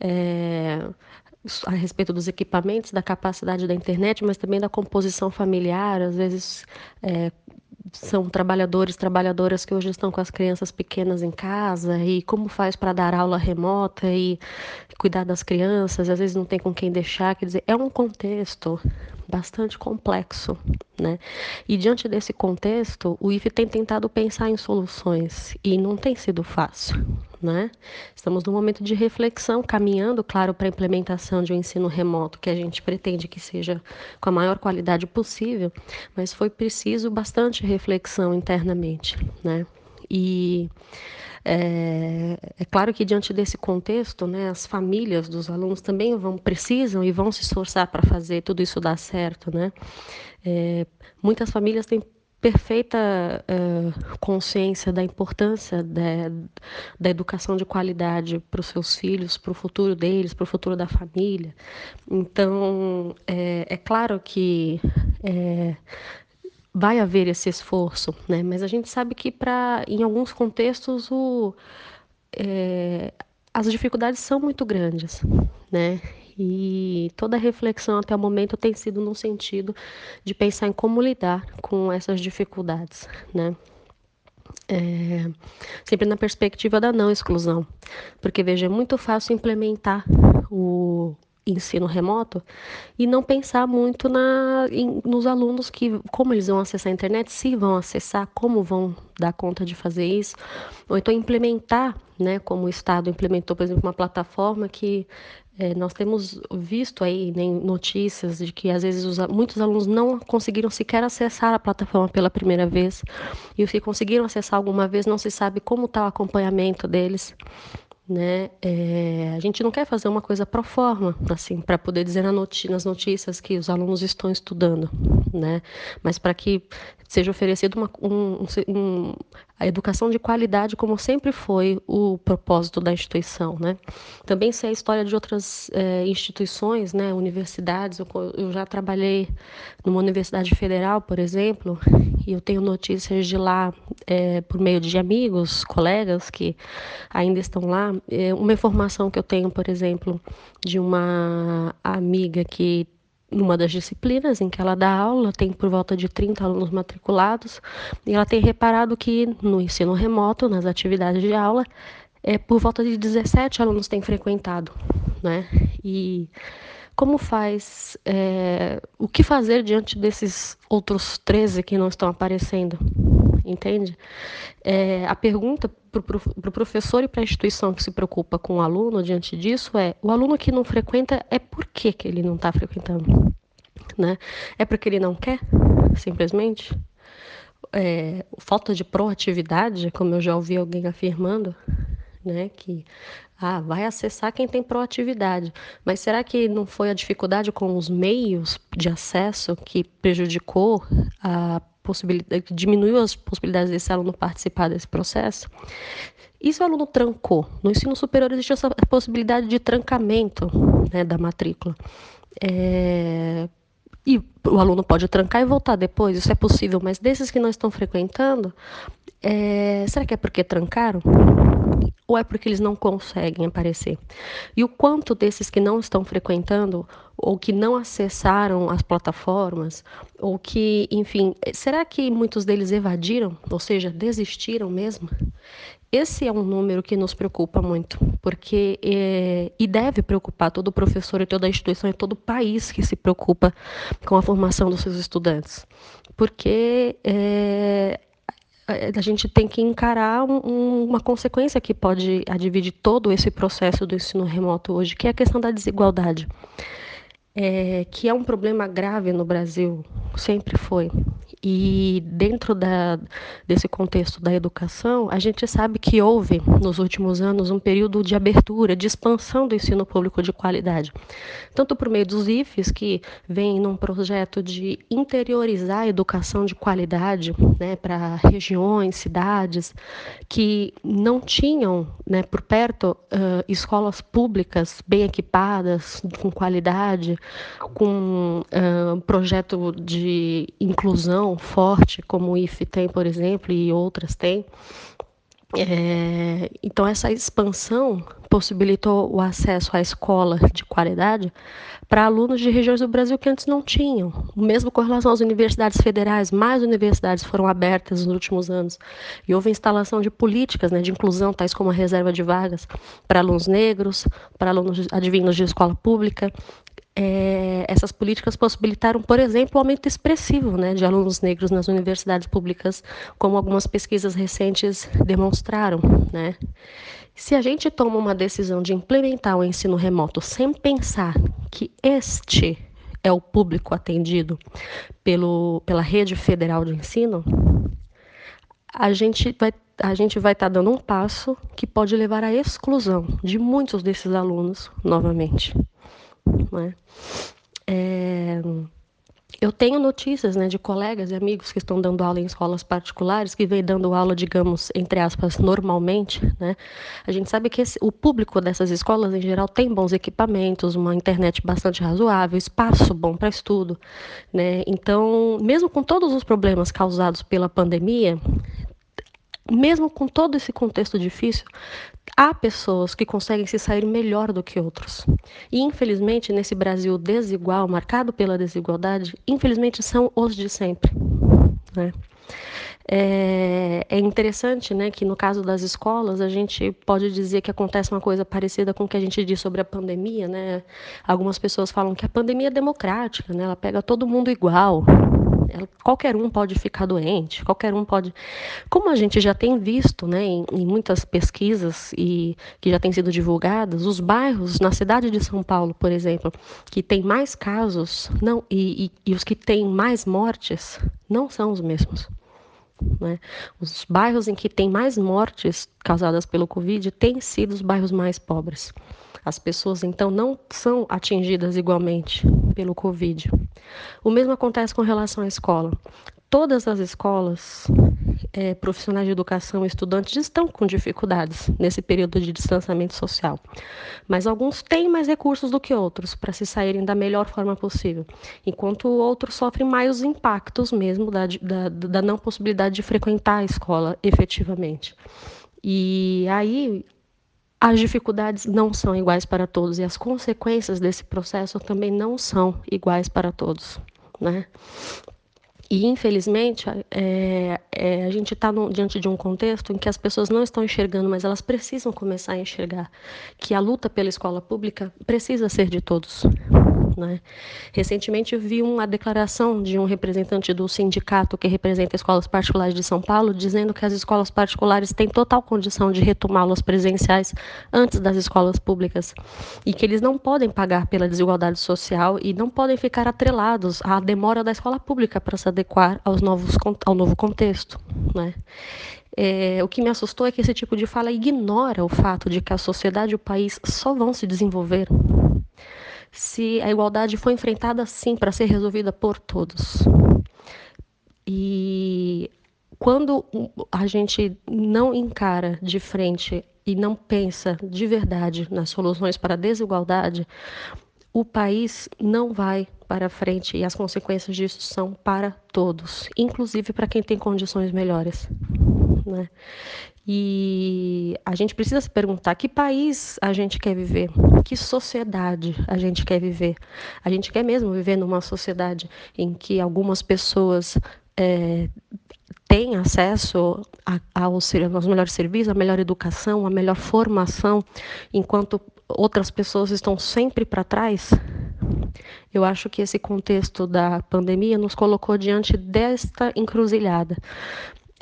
É, a respeito dos equipamentos, da capacidade da internet, mas também da composição familiar, às vezes é, são trabalhadores, trabalhadoras que hoje estão com as crianças pequenas em casa e como faz para dar aula remota e cuidar das crianças, às vezes não tem com quem deixar, quer dizer, é um contexto bastante complexo, né? E diante desse contexto, o IFE tem tentado pensar em soluções e não tem sido fácil, né? Estamos num momento de reflexão, caminhando, claro, para a implementação de um ensino remoto que a gente pretende que seja com a maior qualidade possível, mas foi preciso bastante reflexão internamente, né? E é, é, claro que diante desse contexto, né, as famílias dos alunos também vão precisam e vão se esforçar para fazer tudo isso dar certo, né? É, muitas famílias têm perfeita uh, consciência da importância da, da educação de qualidade para os seus filhos, para o futuro deles, para o futuro da família. Então, é, é claro que é, vai haver esse esforço, né? Mas a gente sabe que para, em alguns contextos, o, é, as dificuldades são muito grandes, né? E toda a reflexão até o momento tem sido no sentido de pensar em como lidar com essas dificuldades, né? É, sempre na perspectiva da não exclusão, porque veja, é muito fácil implementar o, ensino remoto e não pensar muito na, em, nos alunos que como eles vão acessar a internet, se vão acessar, como vão dar conta de fazer isso, ou então implementar, né, como o Estado implementou, por exemplo, uma plataforma que é, nós temos visto aí né, notícias de que às vezes os, muitos alunos não conseguiram sequer acessar a plataforma pela primeira vez. E os que conseguiram acessar alguma vez não se sabe como está o acompanhamento deles né? É, a gente não quer fazer uma coisa pro forma, assim, para poder dizer nas notícias que os alunos estão estudando, né? Mas para que seja oferecido uma, um, um, a educação de qualidade, como sempre foi o propósito da instituição, né? Também sei a história de outras é, instituições, né? Universidades. Eu, eu já trabalhei numa universidade federal, por exemplo, e eu tenho notícias de lá é, por meio de amigos, colegas que ainda estão lá. É, uma informação que eu tenho, por exemplo, de uma amiga que numa das disciplinas em que ela dá aula, tem por volta de 30 alunos matriculados, e ela tem reparado que no ensino remoto, nas atividades de aula, é, por volta de 17 alunos têm frequentado, né? E como faz, é, o que fazer diante desses outros 13 que não estão aparecendo? Entende? É, a pergunta para o professor e para a instituição que se preocupa com o aluno diante disso é: o aluno que não frequenta é por que, que ele não está frequentando? Né? É porque ele não quer, simplesmente? É, falta de proatividade, como eu já ouvi alguém afirmando, né, que ah, vai acessar quem tem proatividade. Mas será que não foi a dificuldade com os meios de acesso que prejudicou a possibilidade, diminuiu as possibilidades desse aluno participar desse processo? E se o aluno trancou? No ensino superior existe essa possibilidade de trancamento né, da matrícula. É, e o aluno pode trancar e voltar depois, isso é possível, mas desses que não estão frequentando, é, será que é porque trancaram? Ou é porque eles não conseguem aparecer? E o quanto desses que não estão frequentando, ou que não acessaram as plataformas, ou que, enfim, será que muitos deles evadiram, ou seja, desistiram mesmo? Esse é um número que nos preocupa muito, porque é, e deve preocupar todo professor e toda instituição e todo país que se preocupa com a formação dos seus estudantes, porque é, a gente tem que encarar um, uma consequência que pode advir de todo esse processo do ensino remoto hoje, que é a questão da desigualdade, é, que é um problema grave no Brasil, sempre foi. E dentro da, desse contexto da educação, a gente sabe que houve, nos últimos anos, um período de abertura, de expansão do ensino público de qualidade. Tanto por meio dos IFES, que vem num projeto de interiorizar a educação de qualidade né, para regiões, cidades, que não tinham né, por perto uh, escolas públicas bem equipadas, com qualidade, com uh, projeto de inclusão forte, como o IFE tem, por exemplo, e outras têm. É, então, essa expansão possibilitou o acesso à escola de qualidade para alunos de regiões do Brasil que antes não tinham. O mesmo com relação às universidades federais, mais universidades foram abertas nos últimos anos. E houve instalação de políticas né, de inclusão, tais como a reserva de vagas para alunos negros, para alunos advindos de escola pública, é, essas políticas possibilitaram, por exemplo, o um aumento expressivo né, de alunos negros nas universidades públicas, como algumas pesquisas recentes demonstraram. Né? Se a gente toma uma decisão de implementar o ensino remoto sem pensar que este é o público atendido pelo, pela rede federal de ensino, a gente vai a gente vai estar tá dando um passo que pode levar à exclusão de muitos desses alunos novamente. Né? É, eu tenho notícias né, de colegas e amigos que estão dando aula em escolas particulares, que vêm dando aula, digamos, entre aspas, normalmente. Né? A gente sabe que esse, o público dessas escolas, em geral, tem bons equipamentos, uma internet bastante razoável, espaço bom para estudo. Né? Então, mesmo com todos os problemas causados pela pandemia, mesmo com todo esse contexto difícil, há pessoas que conseguem se sair melhor do que outros. E, infelizmente, nesse Brasil desigual, marcado pela desigualdade, infelizmente são os de sempre. Né? É, é, interessante né, que no caso das escolas a gente pode dizer que acontece uma coisa parecida com o que a gente diz sobre a pandemia. Né? Algumas pessoas falam que a pandemia é democrática, né? ela pega todo mundo igual. Qualquer um pode ficar doente, qualquer um pode. Como a gente já tem visto né, em, em muitas pesquisas e que já têm sido divulgadas, os bairros na cidade de São Paulo, por exemplo, que tem mais casos não, e, e, e os que têm mais mortes não são os mesmos. Né? Os bairros em que tem mais mortes causadas pelo Covid têm sido os bairros mais pobres. As pessoas então não são atingidas igualmente pelo Covid. O mesmo acontece com relação à escola. Todas as escolas é, profissionais de educação estudantes estão com dificuldades nesse período de distanciamento social. Mas alguns têm mais recursos do que outros para se saírem da melhor forma possível, enquanto outros sofrem mais os impactos mesmo da, da, da não possibilidade de frequentar a escola efetivamente. E aí as dificuldades não são iguais para todos e as consequências desse processo também não são iguais para todos, né? E, infelizmente, é, é, a gente está diante de um contexto em que as pessoas não estão enxergando, mas elas precisam começar a enxergar que a luta pela escola pública precisa ser de todos. Né? Recentemente vi uma declaração de um representante do sindicato que representa escolas particulares de São Paulo, dizendo que as escolas particulares têm total condição de retomá-las presenciais antes das escolas públicas e que eles não podem pagar pela desigualdade social e não podem ficar atrelados à demora da escola pública para se adequar aos novos, ao novo contexto. Né? É, o que me assustou é que esse tipo de fala ignora o fato de que a sociedade e o país só vão se desenvolver se a igualdade foi enfrentada sim para ser resolvida por todos. E quando a gente não encara de frente e não pensa de verdade nas soluções para a desigualdade, o país não vai para frente e as consequências disso são para todos, inclusive para quem tem condições melhores. Né? E a gente precisa se perguntar que país a gente quer viver, que sociedade a gente quer viver. A gente quer mesmo viver numa sociedade em que algumas pessoas é, têm acesso aos, melhores serviços, a melhor educação, a melhor formação, enquanto outras pessoas estão sempre para trás. Eu acho que esse contexto da pandemia nos colocou diante desta encruzilhada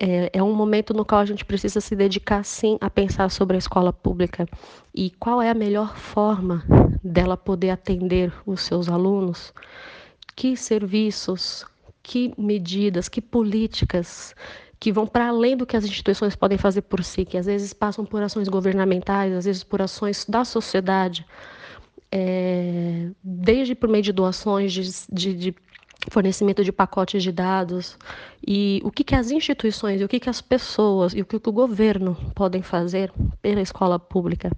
é, é um momento no qual a gente precisa se dedicar, sim, a pensar sobre a escola pública. E qual é a melhor forma dela poder atender os seus alunos, que serviços, que medidas, que políticas que vão para além do que as instituições podem fazer por si, que às vezes passam por ações governamentais, às vezes por ações da sociedade, é, desde por meio de doações, de, de, de fornecimento de pacotes de dados e o que, que as instituições, e o que, que as pessoas e o que, que o governo podem fazer pela escola pública.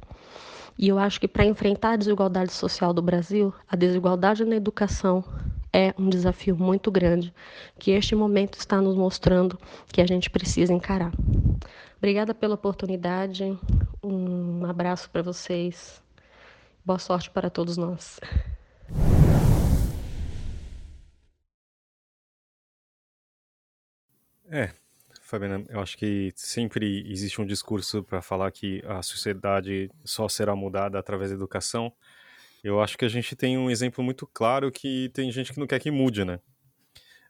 E eu acho que para enfrentar a desigualdade social do Brasil, a desigualdade na educação é um desafio muito grande que este momento está nos mostrando que a gente precisa encarar. Obrigada pela oportunidade, um abraço para vocês, boa sorte para todos nós. É, Fabiana, eu acho que sempre existe um discurso para falar que a sociedade só será mudada através da educação. Eu acho que a gente tem um exemplo muito claro que tem gente que não quer que mude, né?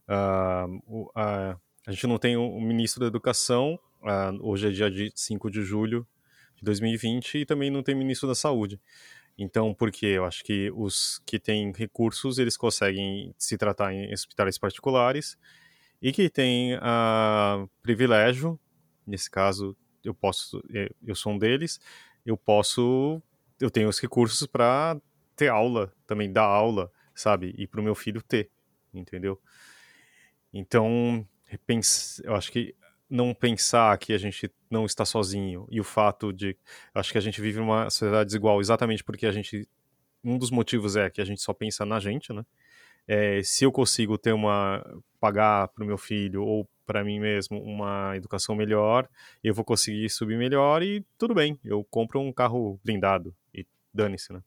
Uh, uh, a gente não tem um ministro da educação, uh, hoje é dia 5 de julho de 2020, e também não tem ministro da saúde. Então, por quê? Eu acho que os que têm recursos, eles conseguem se tratar em hospitais particulares, e que tem uh, privilégio, nesse caso eu posso, é, eu sou um deles, eu posso, eu tenho os recursos para ter aula, também dar aula, sabe? E para o meu filho ter, entendeu? Então, eu acho que não pensar que a gente não está sozinho e o fato de, acho que a gente vive uma sociedade desigual exatamente porque a gente, um dos motivos é que a gente só pensa na gente, né? é, se eu consigo ter uma pagar para o meu filho ou para mim mesmo uma educação melhor, eu vou conseguir subir melhor e tudo bem, eu compro um carro blindado e dane-se, né?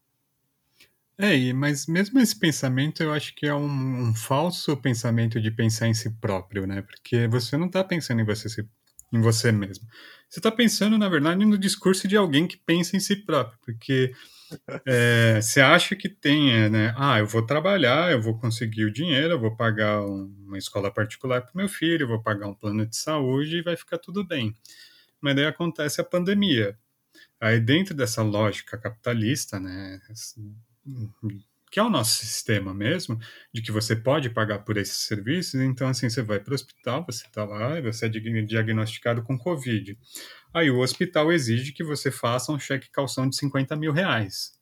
É, mas mesmo esse pensamento eu acho que é um, um falso pensamento de pensar em si próprio, né? Porque você não está pensando em você, em você mesmo. Você está pensando, na verdade, no discurso de alguém que pensa em si próprio, porque é, você acha que tem, é, né? Ah, eu vou trabalhar, eu vou conseguir o dinheiro, eu vou pagar um, uma escola particular para meu filho, eu vou pagar um plano de saúde e vai ficar tudo bem. Mas daí acontece a pandemia. Aí, dentro dessa lógica capitalista, né? Que é o nosso sistema mesmo, de que você pode pagar por esses serviços, então assim, você vai para o hospital, você está lá, você é diagnosticado com Covid. Aí o hospital exige que você faça um cheque calção de 50 mil reais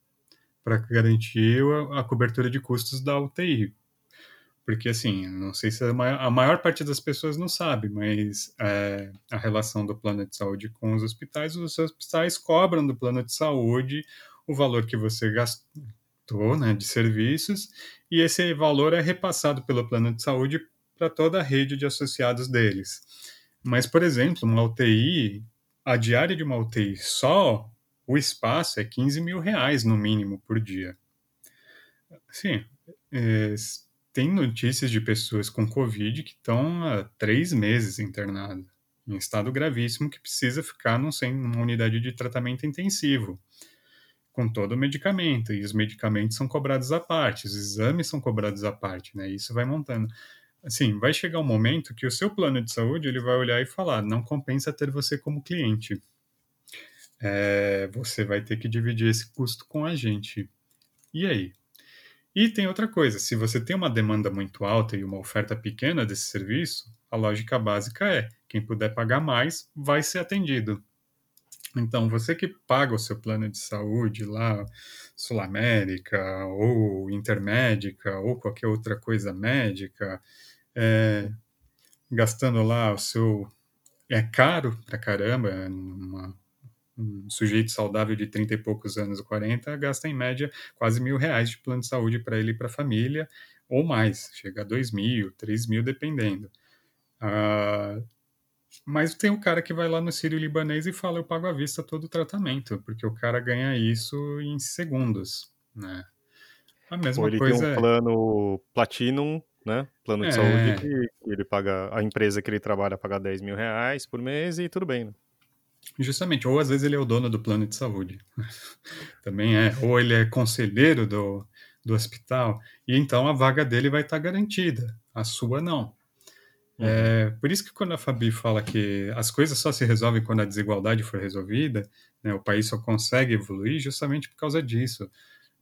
para garantir a, a, cobertura de custos da UTI. Porque assim, não sei se a maior, a maior parte das pessoas não sabe, mas é, a relação do plano de saúde com os hospitais, os hospitais cobram do plano de saúde o valor que você gastou né, de serviços, e esse valor é repassado pelo plano de saúde para toda a rede de associados deles. Mas, por exemplo, uma UTI, a diária de uma UTI só, o espaço é 15 mil reais no mínimo por dia. Sim, é, tem notícias de pessoas com Covid que estão há três meses internadas, em estado gravíssimo, que precisa ficar num, numa unidade de tratamento intensivo com todo o medicamento, e os medicamentos são cobrados à parte, os exames são cobrados à parte, né? Isso vai montando. Assim, vai chegar um momento que o seu plano de saúde ele vai olhar e falar: não compensa ter você como cliente. É, você vai ter que dividir esse custo com a gente. E aí? E tem outra coisa: se você tem uma demanda muito alta e uma oferta pequena desse serviço, a lógica básica é: quem puder pagar mais vai ser atendido. Então, você que paga o seu plano de saúde lá, Sul América, ou Intermédica, ou qualquer outra coisa médica, é, gastando lá o seu. É caro pra caramba, uma, um sujeito saudável de 30 e poucos anos, 40, gasta em média quase mil reais de plano de saúde para ele e para a família, ou mais, chega a dois mil, três mil, dependendo. Ah, mas tem o cara que vai lá no Sírio Libanês e fala: eu pago à vista todo o tratamento, porque o cara ganha isso em segundos, né? A mesma Ou ele coisa. Tem um é... plano Platinum, né? Plano de é... saúde que ele paga, a empresa que ele trabalha paga 10 mil reais por mês e tudo bem, né? Justamente, ou às vezes ele é o dono do plano de saúde. Também é. Ou ele é conselheiro do, do hospital, e então a vaga dele vai estar garantida, a sua não. É, por isso que quando a Fabi fala que as coisas só se resolvem quando a desigualdade for resolvida, né, o país só consegue evoluir justamente por causa disso.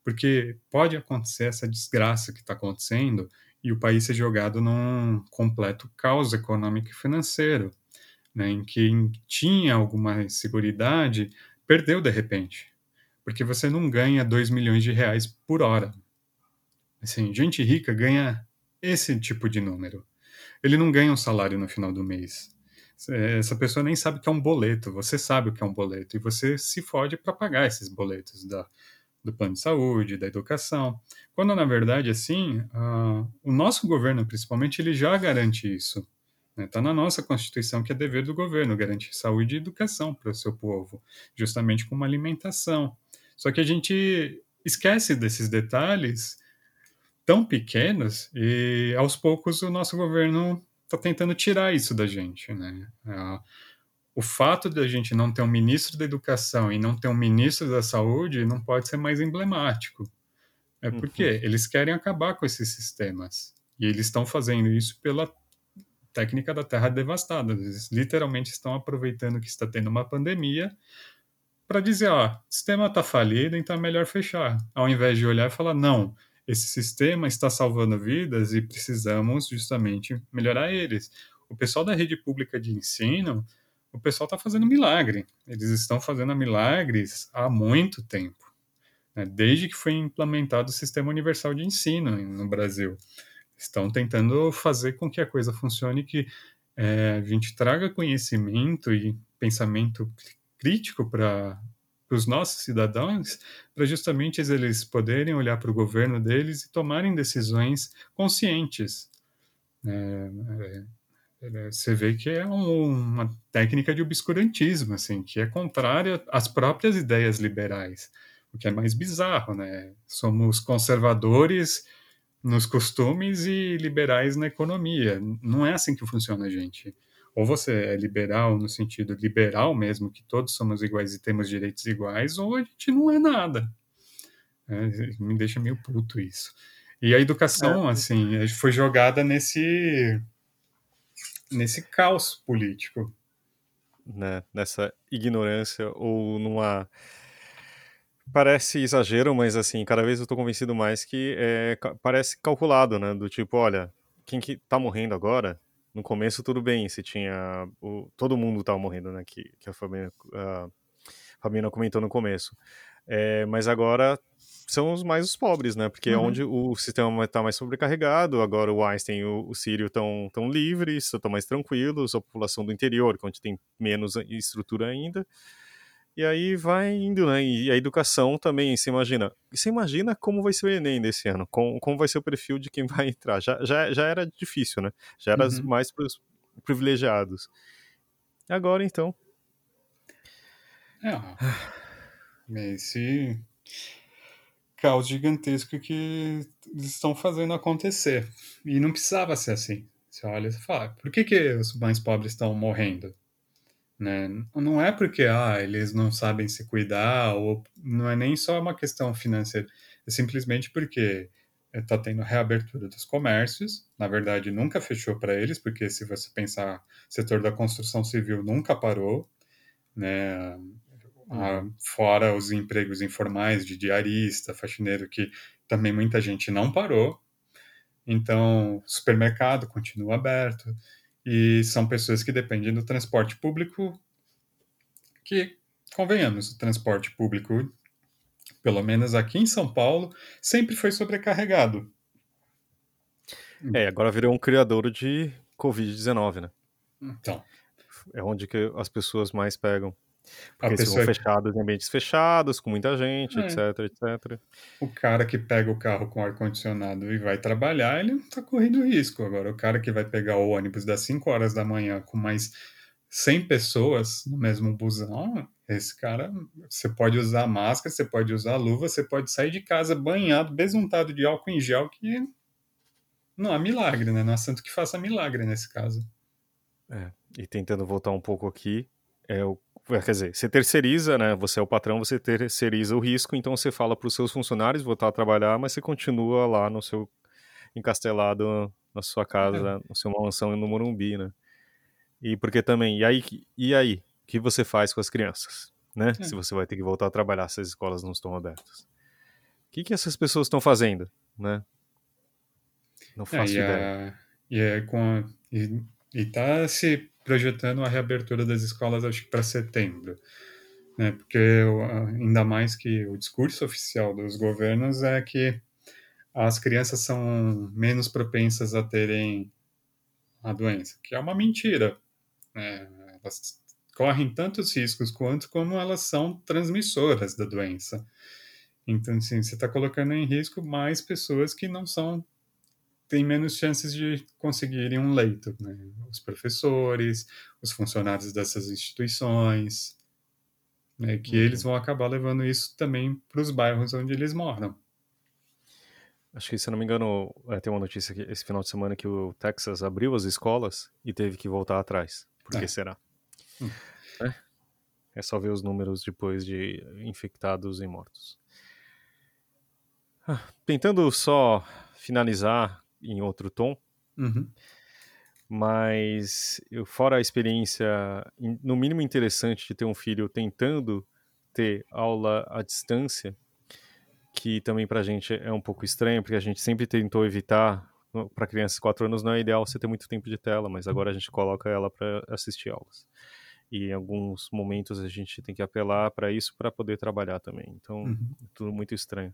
Porque pode acontecer essa desgraça que está acontecendo e o país ser jogado num completo caos econômico e financeiro, né, em que tinha alguma seguridade, perdeu de repente. Porque você não ganha 2 milhões de reais por hora. Assim, gente rica ganha esse tipo de número ele não ganha um salário no final do mês. Essa pessoa nem sabe o que é um boleto, você sabe o que é um boleto, e você se fode para pagar esses boletos da, do plano de saúde, da educação. Quando, na verdade, assim, uh, o nosso governo, principalmente, ele já garante isso. Está né? Tá na nossa Constituição que é dever do governo garantir saúde e educação para o seu povo, justamente com uma alimentação. Só que a gente esquece desses detalhes tão pequenos e aos poucos o nosso governo está tentando tirar isso da gente, né? o fato de a gente não ter um ministro da educação e não ter um ministro da saúde não pode ser mais emblemático. É uhum. porque uhum. eles querem acabar com esses sistemas. E eles estão fazendo isso pela técnica da terra devastada. Eles literalmente estão aproveitando que está tendo uma pandemia para dizer, ó, o sistema está falido, então é melhor fechar. Ao invés de olhar e falar, não, esse sistema está salvando vidas e precisamos justamente melhorar eles. O pessoal da rede pública de ensino, o pessoal está fazendo milagre. Eles estão fazendo milagres há muito tempo, né? desde que foi implementado o Sistema Universal de Ensino no Brasil. Estão tentando fazer com que a coisa funcione, que é, a gente traga conhecimento e pensamento crítico para para os nossos cidadãos, para justamente eles poderem olhar para o governo deles e tomarem decisões conscientes. É, é, é, você vê que é um, uma técnica de obscurantismo, assim, que é contrária às próprias ideias liberais. o que é mais bizarro, né? Somos conservadores nos costumes e liberais na economia. Não é assim que funciona, gente. Ou você é liberal no sentido liberal mesmo, que todos somos iguais e temos direitos iguais, ou a gente não é nada. É, me deixa meio puto isso. E a educação, é. assim, foi jogada nesse nesse caos político. Né? Nessa ignorância ou numa Parece exagero, mas assim, cada vez eu tô convencido mais que é, parece calculado, né? Do tipo, olha, quem que tá morrendo agora, no começo tudo bem, se tinha. O, todo mundo tava morrendo, né? Que, que a Fabiana, a Fabiana comentou no começo. É, mas agora são os mais os pobres, né? Porque é uhum. onde o sistema está mais sobrecarregado, agora o Einstein e o, o Sírio estão tão livres, estão mais tranquilos, a população do interior, onde tem menos estrutura ainda, e aí vai indo, né? E a educação também, você imagina. Você imagina como vai ser o Enem desse ano, como, como vai ser o perfil de quem vai entrar. Já, já, já era difícil, né? Já era uhum. mais para os privilegiados. Agora, então. É. Esse caos gigantesco que eles estão fazendo acontecer. E não precisava ser assim. Você olha e fala, por que, que os mais pobres estão morrendo? Né? Não é porque ah, eles não sabem se cuidar, ou não é nem só uma questão financeira, é simplesmente porque está tendo reabertura dos comércios, na verdade nunca fechou para eles, porque se você pensar, o setor da construção civil nunca parou, né? Ah, fora os empregos informais de diarista, faxineiro, que também muita gente não parou. Então, supermercado continua aberto e são pessoas que dependem do transporte público, que, convenhamos, o transporte público, pelo menos aqui em São Paulo, sempre foi sobrecarregado. É, agora virou um criador de Covid-19, né? Então. É onde que as pessoas mais pegam. Porque eles são fechados em ambientes fechados, com muita gente, é. etc, etc. O cara que pega o carro com ar-condicionado e vai trabalhar, ele não tá correndo risco. Agora, o cara que vai pegar o ônibus das 5 horas da manhã com mais 100 pessoas no mesmo busão, esse cara, você pode usar máscara, você pode usar luva, você pode sair de casa banhado, besuntado de álcool em gel, que não há milagre, né? Não há santo que faça milagre nesse caso. É, e tentando voltar um pouco aqui, é o é, quer dizer, você terceiriza, né? Você é o patrão, você terceiriza o risco, então você fala para os seus funcionários voltar a trabalhar, mas você continua lá no seu encastelado na sua casa, é. no seu mansão no Morumbi, né? E porque também, e aí, e aí, o que você faz com as crianças, né? É. Se você vai ter que voltar a trabalhar se as escolas não estão abertas. O que, que essas pessoas estão fazendo, né? Não é, faço é, ideia. e é com a, e, e tá se projetando a reabertura das escolas, acho que para setembro. Né? Porque ainda mais que o discurso oficial dos governos é que as crianças são menos propensas a terem a doença, que é uma mentira. Né? Elas correm tantos riscos quanto como elas são transmissoras da doença. Então, assim, você está colocando em risco mais pessoas que não são têm menos chances de conseguirem um leito, né? Os professores, os funcionários dessas instituições, né? Que uhum. eles vão acabar levando isso também para os bairros onde eles moram. Acho que, se eu não me engano, é, tem uma notícia que esse final de semana que o Texas abriu as escolas e teve que voltar atrás. Por que é. será? Hum. É? é só ver os números depois de infectados e mortos. Ah, tentando só finalizar em outro tom. Uhum. Mas, eu, fora a experiência, no mínimo interessante, de ter um filho tentando ter aula à distância, que também para a gente é um pouco estranho, porque a gente sempre tentou evitar. Para crianças de 4 anos não é ideal você ter muito tempo de tela, mas agora a gente coloca ela para assistir aulas. E em alguns momentos a gente tem que apelar para isso para poder trabalhar também. Então, uhum. tudo muito estranho.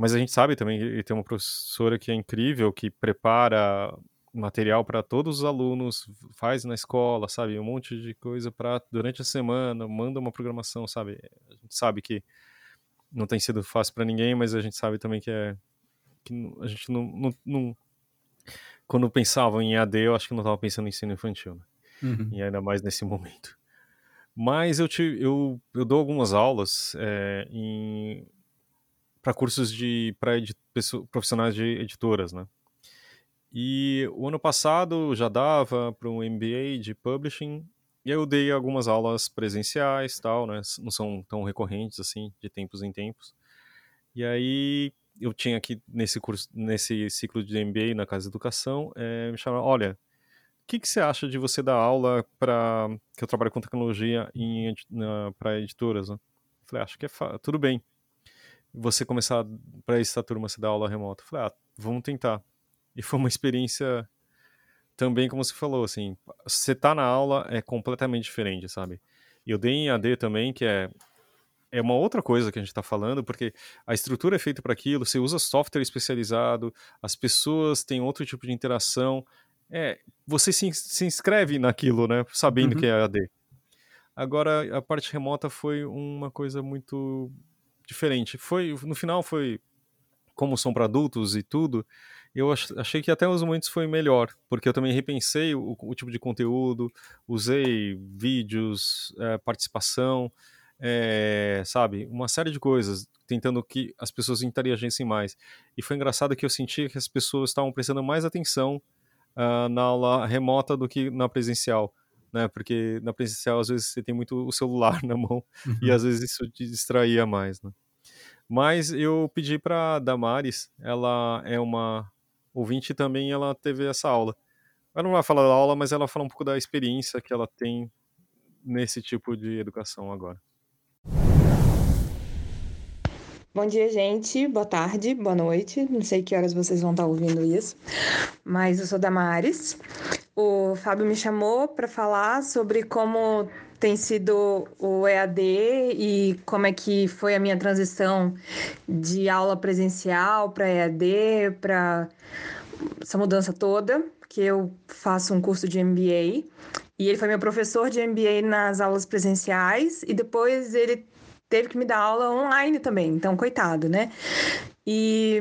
Mas a gente sabe também que tem uma professora que é incrível, que prepara material para todos os alunos, faz na escola, sabe, um monte de coisa para durante a semana, manda uma programação, sabe? A gente sabe que não tem sido fácil para ninguém, mas a gente sabe também que é que a gente não, não, não quando pensava em AD, eu acho que não estava pensando em ensino infantil, né? uhum. e ainda mais nesse momento. Mas eu, te, eu, eu dou algumas aulas é, para cursos de para profissionais de editoras, né? E o ano passado já dava para um MBA de publishing e eu dei algumas aulas presenciais, tal, né? Não são tão recorrentes assim, de tempos em tempos. E aí eu tinha aqui nesse curso, nesse ciclo de MBA na Casa de Educação, é, me chamaram, olha, o que, que você acha de você dar aula para que eu trabalho com tecnologia para editoras? Né? Eu falei, acho que é tudo bem. Você começar para essa turma se dar aula remota. Eu falei, ah, vamos tentar. E foi uma experiência também, como você falou, assim, você tá na aula é completamente diferente, sabe? E eu dei em AD também, que é é uma outra coisa que a gente está falando, porque a estrutura é feita para aquilo, você usa software especializado, as pessoas têm outro tipo de interação. É, você se, se inscreve naquilo, né? Sabendo uhum. que é AD. Agora, a parte remota foi uma coisa muito diferente. Foi, no final, foi como são para adultos e tudo. Eu achei que até os momentos foi melhor, porque eu também repensei o, o tipo de conteúdo, usei vídeos, é, participação é, sabe, uma série de coisas, tentando que as pessoas interagissem mais. E foi engraçado que eu senti que as pessoas estavam prestando mais atenção uh, na aula remota do que na presencial. Né, porque na presencial às vezes você tem muito o celular na mão uhum. e às vezes isso te distraía mais, né? Mas eu pedi para Damares, ela é uma ouvinte também, ela teve essa aula. Ela não vai falar da aula, mas ela fala um pouco da experiência que ela tem nesse tipo de educação agora. Bom dia, gente. Boa tarde, boa noite. Não sei que horas vocês vão estar ouvindo isso, mas eu sou Damares. O Fábio me chamou para falar sobre como tem sido o EAD e como é que foi a minha transição de aula presencial para EAD, para essa mudança toda, que eu faço um curso de MBA. E ele foi meu professor de MBA nas aulas presenciais e depois ele teve que me dar aula online também, então coitado, né? E,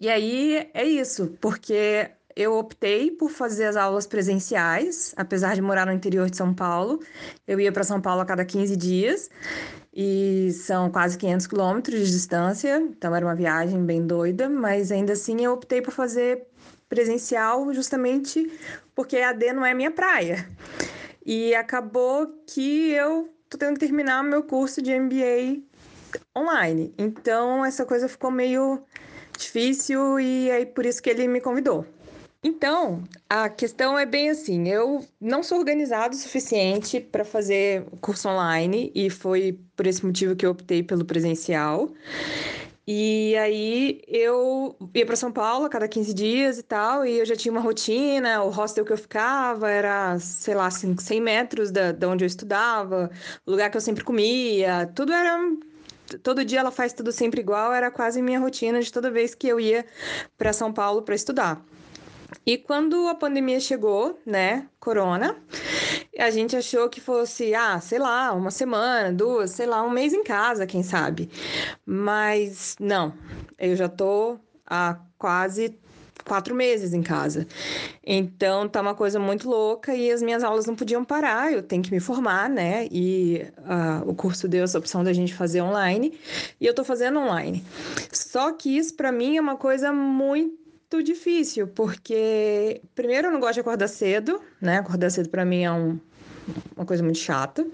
e aí é isso, porque eu optei por fazer as aulas presenciais, apesar de morar no interior de São Paulo. Eu ia para São Paulo a cada 15 dias e são quase 500 quilômetros de distância, então era uma viagem bem doida, mas ainda assim eu optei por fazer presencial justamente porque a AD não é minha praia. E acabou que eu tô tendo que terminar meu curso de MBA online. Então essa coisa ficou meio difícil e aí por isso que ele me convidou. Então, a questão é bem assim, eu não sou organizado o suficiente para fazer curso online e foi por esse motivo que eu optei pelo presencial. E aí eu ia para São Paulo a cada 15 dias e tal, e eu já tinha uma rotina, o hostel que eu ficava era, sei lá, 100 metros da, da onde eu estudava, o lugar que eu sempre comia, tudo era todo dia ela faz tudo sempre igual, era quase minha rotina de toda vez que eu ia para São Paulo para estudar. E quando a pandemia chegou, né, corona, a gente achou que fosse, ah, sei lá, uma semana, duas, sei lá, um mês em casa, quem sabe. Mas não, eu já tô há quase quatro meses em casa. Então tá uma coisa muito louca e as minhas aulas não podiam parar, eu tenho que me formar, né? E uh, o curso deu essa opção da gente fazer online e eu tô fazendo online. Só que isso para mim é uma coisa muito muito difícil, porque primeiro eu não gosto de acordar cedo, né? Acordar cedo para mim é um, uma coisa muito chata.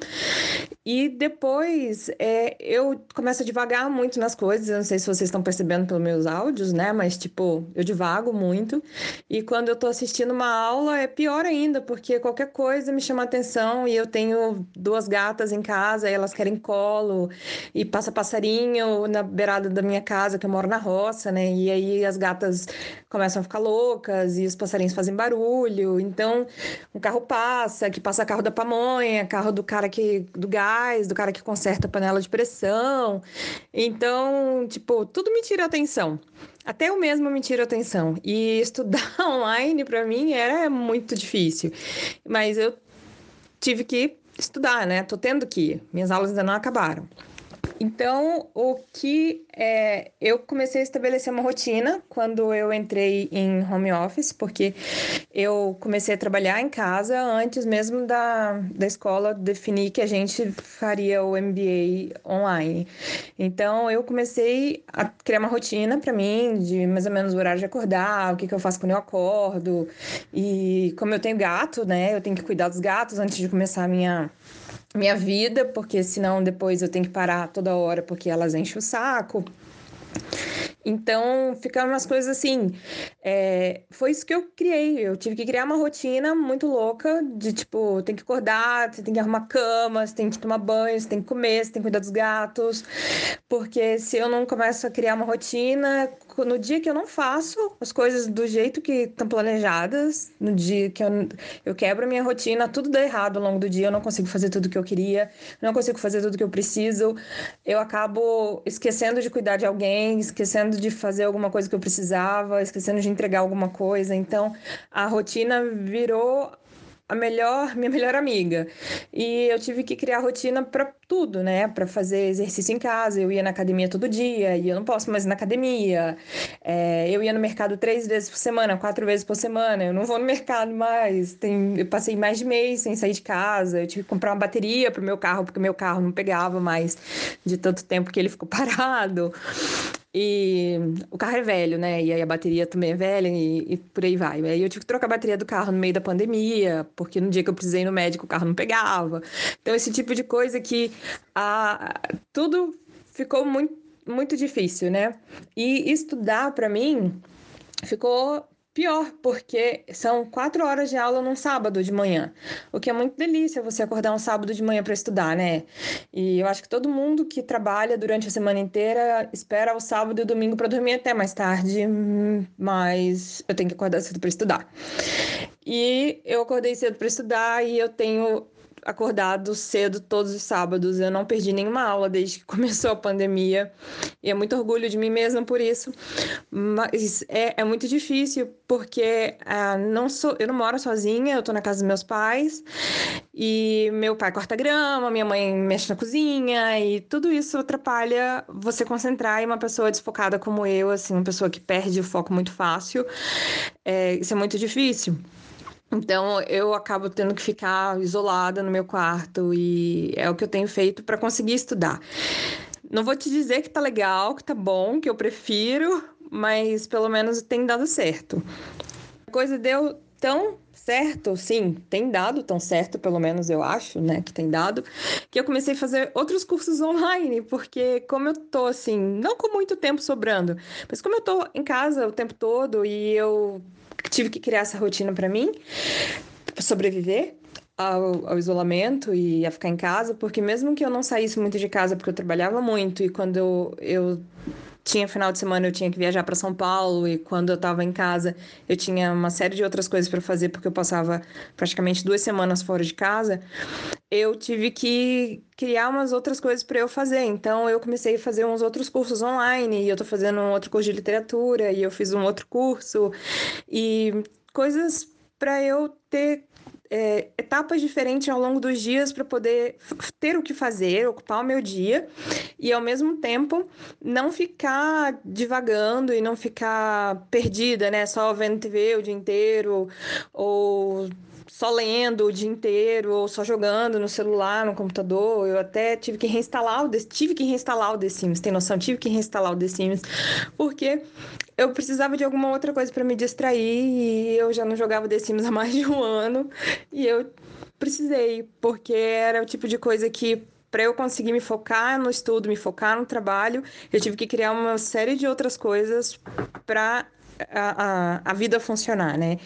E depois é, eu começo a devagar muito nas coisas. Eu não sei se vocês estão percebendo pelos meus áudios, né? Mas, tipo, eu divago muito. E quando eu tô assistindo uma aula é pior ainda, porque qualquer coisa me chama atenção e eu tenho duas gatas em casa e elas querem colo e passa passarinho na beirada da minha casa, que eu moro na roça, né? E aí as gatas começam a ficar loucas e os passarinhos fazem barulho. Então, um carro passa, que passa carro da pamonha, carro do cara que do gás do cara que conserta a panela de pressão. Então, tipo, tudo me tira atenção. Até eu mesma me tira atenção. E estudar online para mim era muito difícil. Mas eu tive que estudar, né? Tô tendo que ir. Minhas aulas ainda não acabaram. Então, o que é, eu comecei a estabelecer uma rotina quando eu entrei em home office, porque eu comecei a trabalhar em casa antes mesmo da, da escola definir que a gente faria o MBA online. Então, eu comecei a criar uma rotina para mim, de mais ou menos o horário de acordar, o que, que eu faço quando eu acordo. E como eu tenho gato, né, eu tenho que cuidar dos gatos antes de começar a minha minha vida, porque senão depois eu tenho que parar toda hora porque elas enchem o saco. Então, ficaram umas coisas assim. É, foi isso que eu criei. Eu tive que criar uma rotina muito louca de tipo, tem que acordar, você tem que arrumar cama, você tem que tomar banho, você tem que comer, você tem que cuidar dos gatos. Porque se eu não começo a criar uma rotina, no dia que eu não faço as coisas do jeito que estão planejadas, no dia que eu, eu quebro a minha rotina, tudo dá errado ao longo do dia, eu não consigo fazer tudo que eu queria, não consigo fazer tudo que eu preciso, eu acabo esquecendo de cuidar de alguém, esquecendo de fazer alguma coisa que eu precisava, esquecendo de entregar alguma coisa. Então, a rotina virou a melhor, minha melhor amiga. E eu tive que criar rotina para tudo, né? Para fazer exercício em casa. Eu ia na academia todo dia e eu não posso mais ir na academia. É, eu ia no mercado três vezes por semana, quatro vezes por semana. Eu não vou no mercado mais. Tem, eu passei mais de mês sem sair de casa. Eu tive que comprar uma bateria para o meu carro, porque meu carro não pegava mais de tanto tempo que ele ficou parado. E o carro é velho, né? E aí a bateria também é velha e, e, por aí vai. Aí eu tive que trocar a bateria do carro no meio da pandemia, porque no dia que eu precisei ir no médico o carro não pegava. Então, esse tipo de coisa que a, tudo ficou muito, muito difícil, né? E estudar para mim ficou Pior, porque são quatro horas de aula num sábado de manhã, o que é muito delícia você acordar um sábado de manhã para estudar, né? E eu acho que todo mundo que trabalha durante a semana inteira espera o sábado e o domingo para dormir até mais tarde, mas eu tenho que acordar cedo para estudar. E eu acordei cedo para estudar e eu tenho acordado cedo todos os sábados. Eu não perdi nenhuma aula desde que começou a pandemia. E é muito orgulho de mim mesma por isso. Mas é, é muito difícil porque ah, não sou, eu não moro sozinha, eu tô na casa dos meus pais. E meu pai corta grama, minha mãe mexe na cozinha. E tudo isso atrapalha você concentrar em uma pessoa desfocada como eu, assim, uma pessoa que perde o foco muito fácil. É, isso é muito difícil. Então eu acabo tendo que ficar isolada no meu quarto e é o que eu tenho feito para conseguir estudar. Não vou te dizer que tá legal, que tá bom, que eu prefiro, mas pelo menos tem dado certo. A coisa deu tão certo, sim, tem dado tão certo, pelo menos eu acho, né, que tem dado, que eu comecei a fazer outros cursos online, porque como eu tô assim, não com muito tempo sobrando, mas como eu tô em casa o tempo todo e eu tive que criar essa rotina para mim, para sobreviver ao, ao, isolamento e a ficar em casa, porque mesmo que eu não saísse muito de casa, porque eu trabalhava muito e quando eu, eu tinha final de semana eu tinha que viajar para São Paulo e quando eu estava em casa eu tinha uma série de outras coisas para fazer porque eu passava praticamente duas semanas fora de casa eu tive que criar umas outras coisas para eu fazer. Então eu comecei a fazer uns outros cursos online e eu estou fazendo um outro curso de literatura e eu fiz um outro curso e coisas para eu ter é, etapas diferentes ao longo dos dias para poder ter o que fazer, ocupar o meu dia e ao mesmo tempo não ficar divagando e não ficar perdida, né? Só vendo TV o dia inteiro ou só lendo o dia inteiro ou só jogando no celular, no computador. Eu até tive que reinstalar o The, tive que reinstalar o The Sims, tem noção? Tive que reinstalar o The Sims porque eu precisava de alguma outra coisa para me distrair e eu já não jogava The Sims há mais de um ano e eu precisei, porque era o tipo de coisa que para eu conseguir me focar no estudo, me focar no trabalho, eu tive que criar uma série de outras coisas para a, a, vida funcionar, né?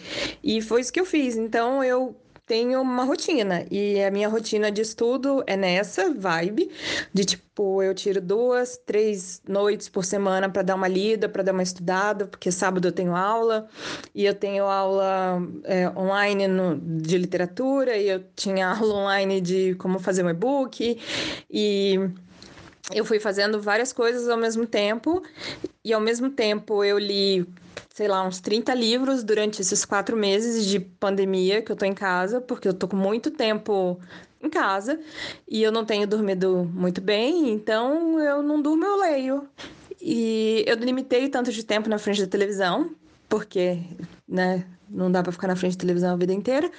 E foi isso que eu fiz. Então eu tenho uma rotina e a minha rotina de estudo é nessa vibe de tipo eu tiro duas, três noites por semana para dar uma lida, para dar uma estudada, porque sábado eu tenho aula e eu tenho aula é, online no, de literatura e eu tinha aula online de como fazer um e-book e eu fui fazendo várias coisas ao mesmo tempo, e ao mesmo tempo eu li, sei lá, uns 30 livros durante esses quatro meses de pandemia que eu tô em casa, porque eu tô com muito tempo em casa e eu não tenho dormido muito bem, então eu não durmo, eu leio. E eu limitei tanto de tempo na frente da televisão, porque, né, não dá para ficar na frente da televisão a vida inteira,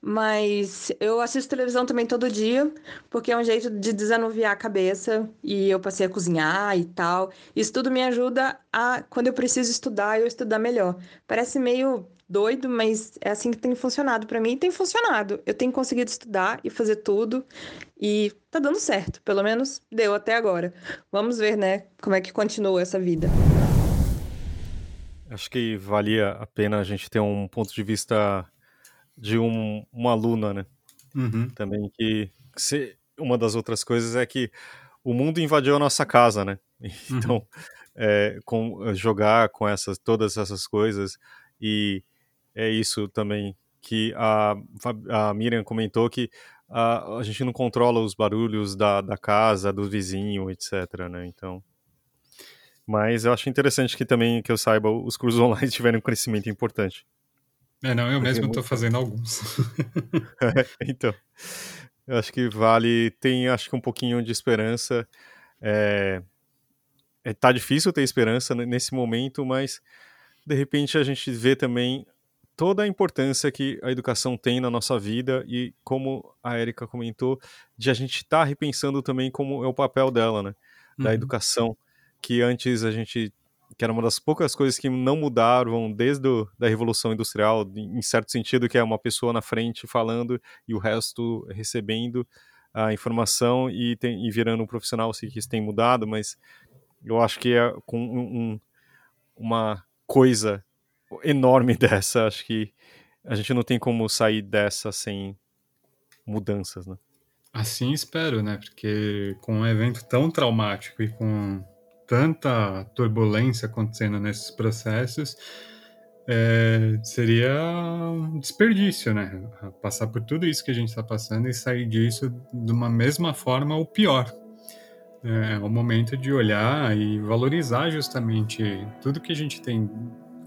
mas eu assisto televisão também todo dia, porque é um jeito de desanuviar a cabeça e eu passei a cozinhar e tal. Isso tudo me ajuda a, quando eu preciso estudar, eu estudar melhor. Parece meio doido, mas é assim que tem funcionado para mim e tem funcionado. Eu tenho conseguido estudar e fazer tudo e tá dando certo, pelo menos deu até agora. Vamos ver, né, como é que continua essa vida. Acho que valia a pena a gente ter um ponto de vista de um, uma aluna, né? Uhum. Também que se, uma das outras coisas é que o mundo invadiu a nossa casa, né? Então, uhum. é, com, jogar com essas todas essas coisas e é isso também que a, a Miriam comentou que a, a gente não controla os barulhos da, da casa, do vizinho, etc, né? Então, mas eu acho interessante que também, que eu saiba, os cursos online tiverem um crescimento importante. É, não, eu Porque mesmo estou muito... fazendo alguns. é, então, eu acho que vale, tem acho que um pouquinho de esperança. É, é, tá difícil ter esperança nesse momento, mas de repente a gente vê também toda a importância que a educação tem na nossa vida e como a Erika comentou, de a gente estar tá repensando também como é o papel dela, né? Da uhum. educação que antes a gente que era uma das poucas coisas que não mudaram desde a da Revolução Industrial, em certo sentido, que é uma pessoa na frente falando e o resto recebendo a informação e, tem, e virando um profissional, que isso tem mudado, mas eu acho que é com um, uma coisa enorme dessa, acho que a gente não tem como sair dessa sem mudanças, né? Assim espero, né? Porque com um evento tão traumático e com tanta turbulência acontecendo nesses processos, é, seria um desperdício, né? Passar por tudo isso que a gente está passando e sair disso de uma mesma forma ou pior. É, é o momento de olhar e valorizar justamente tudo que a gente tem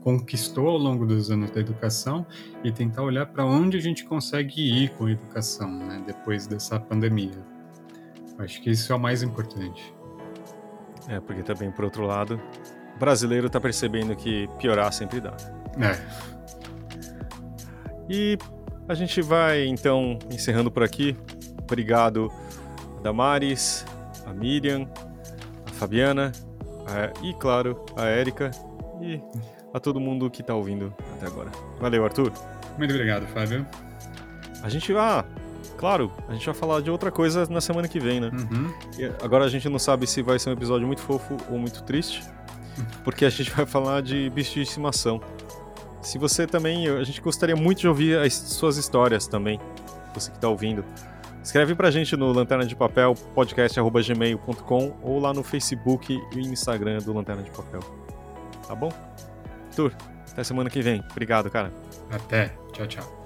conquistou ao longo dos anos da educação e tentar olhar para onde a gente consegue ir com a educação, né? Depois dessa pandemia. Acho que isso é o mais importante. É, porque também, por outro lado, o brasileiro tá percebendo que piorar sempre dá. É. E a gente vai, então, encerrando por aqui. Obrigado, Damares, a Miriam, a Fabiana a, e, claro, a Érica e a todo mundo que tá ouvindo até agora. Valeu, Arthur. Muito obrigado, Fábio. A gente vai. Ah, Claro, a gente vai falar de outra coisa na semana que vem, né? Uhum. agora a gente não sabe se vai ser um episódio muito fofo ou muito triste, porque a gente vai falar de bicho de estimação. Se você também, a gente gostaria muito de ouvir as suas histórias também, você que está ouvindo. Escreve pra gente no lanterna de papel podcast@gmail.com ou lá no Facebook e Instagram do Lanterna de Papel. Tá bom? Tur, até semana que vem. Obrigado, cara. Até. Tchau, tchau.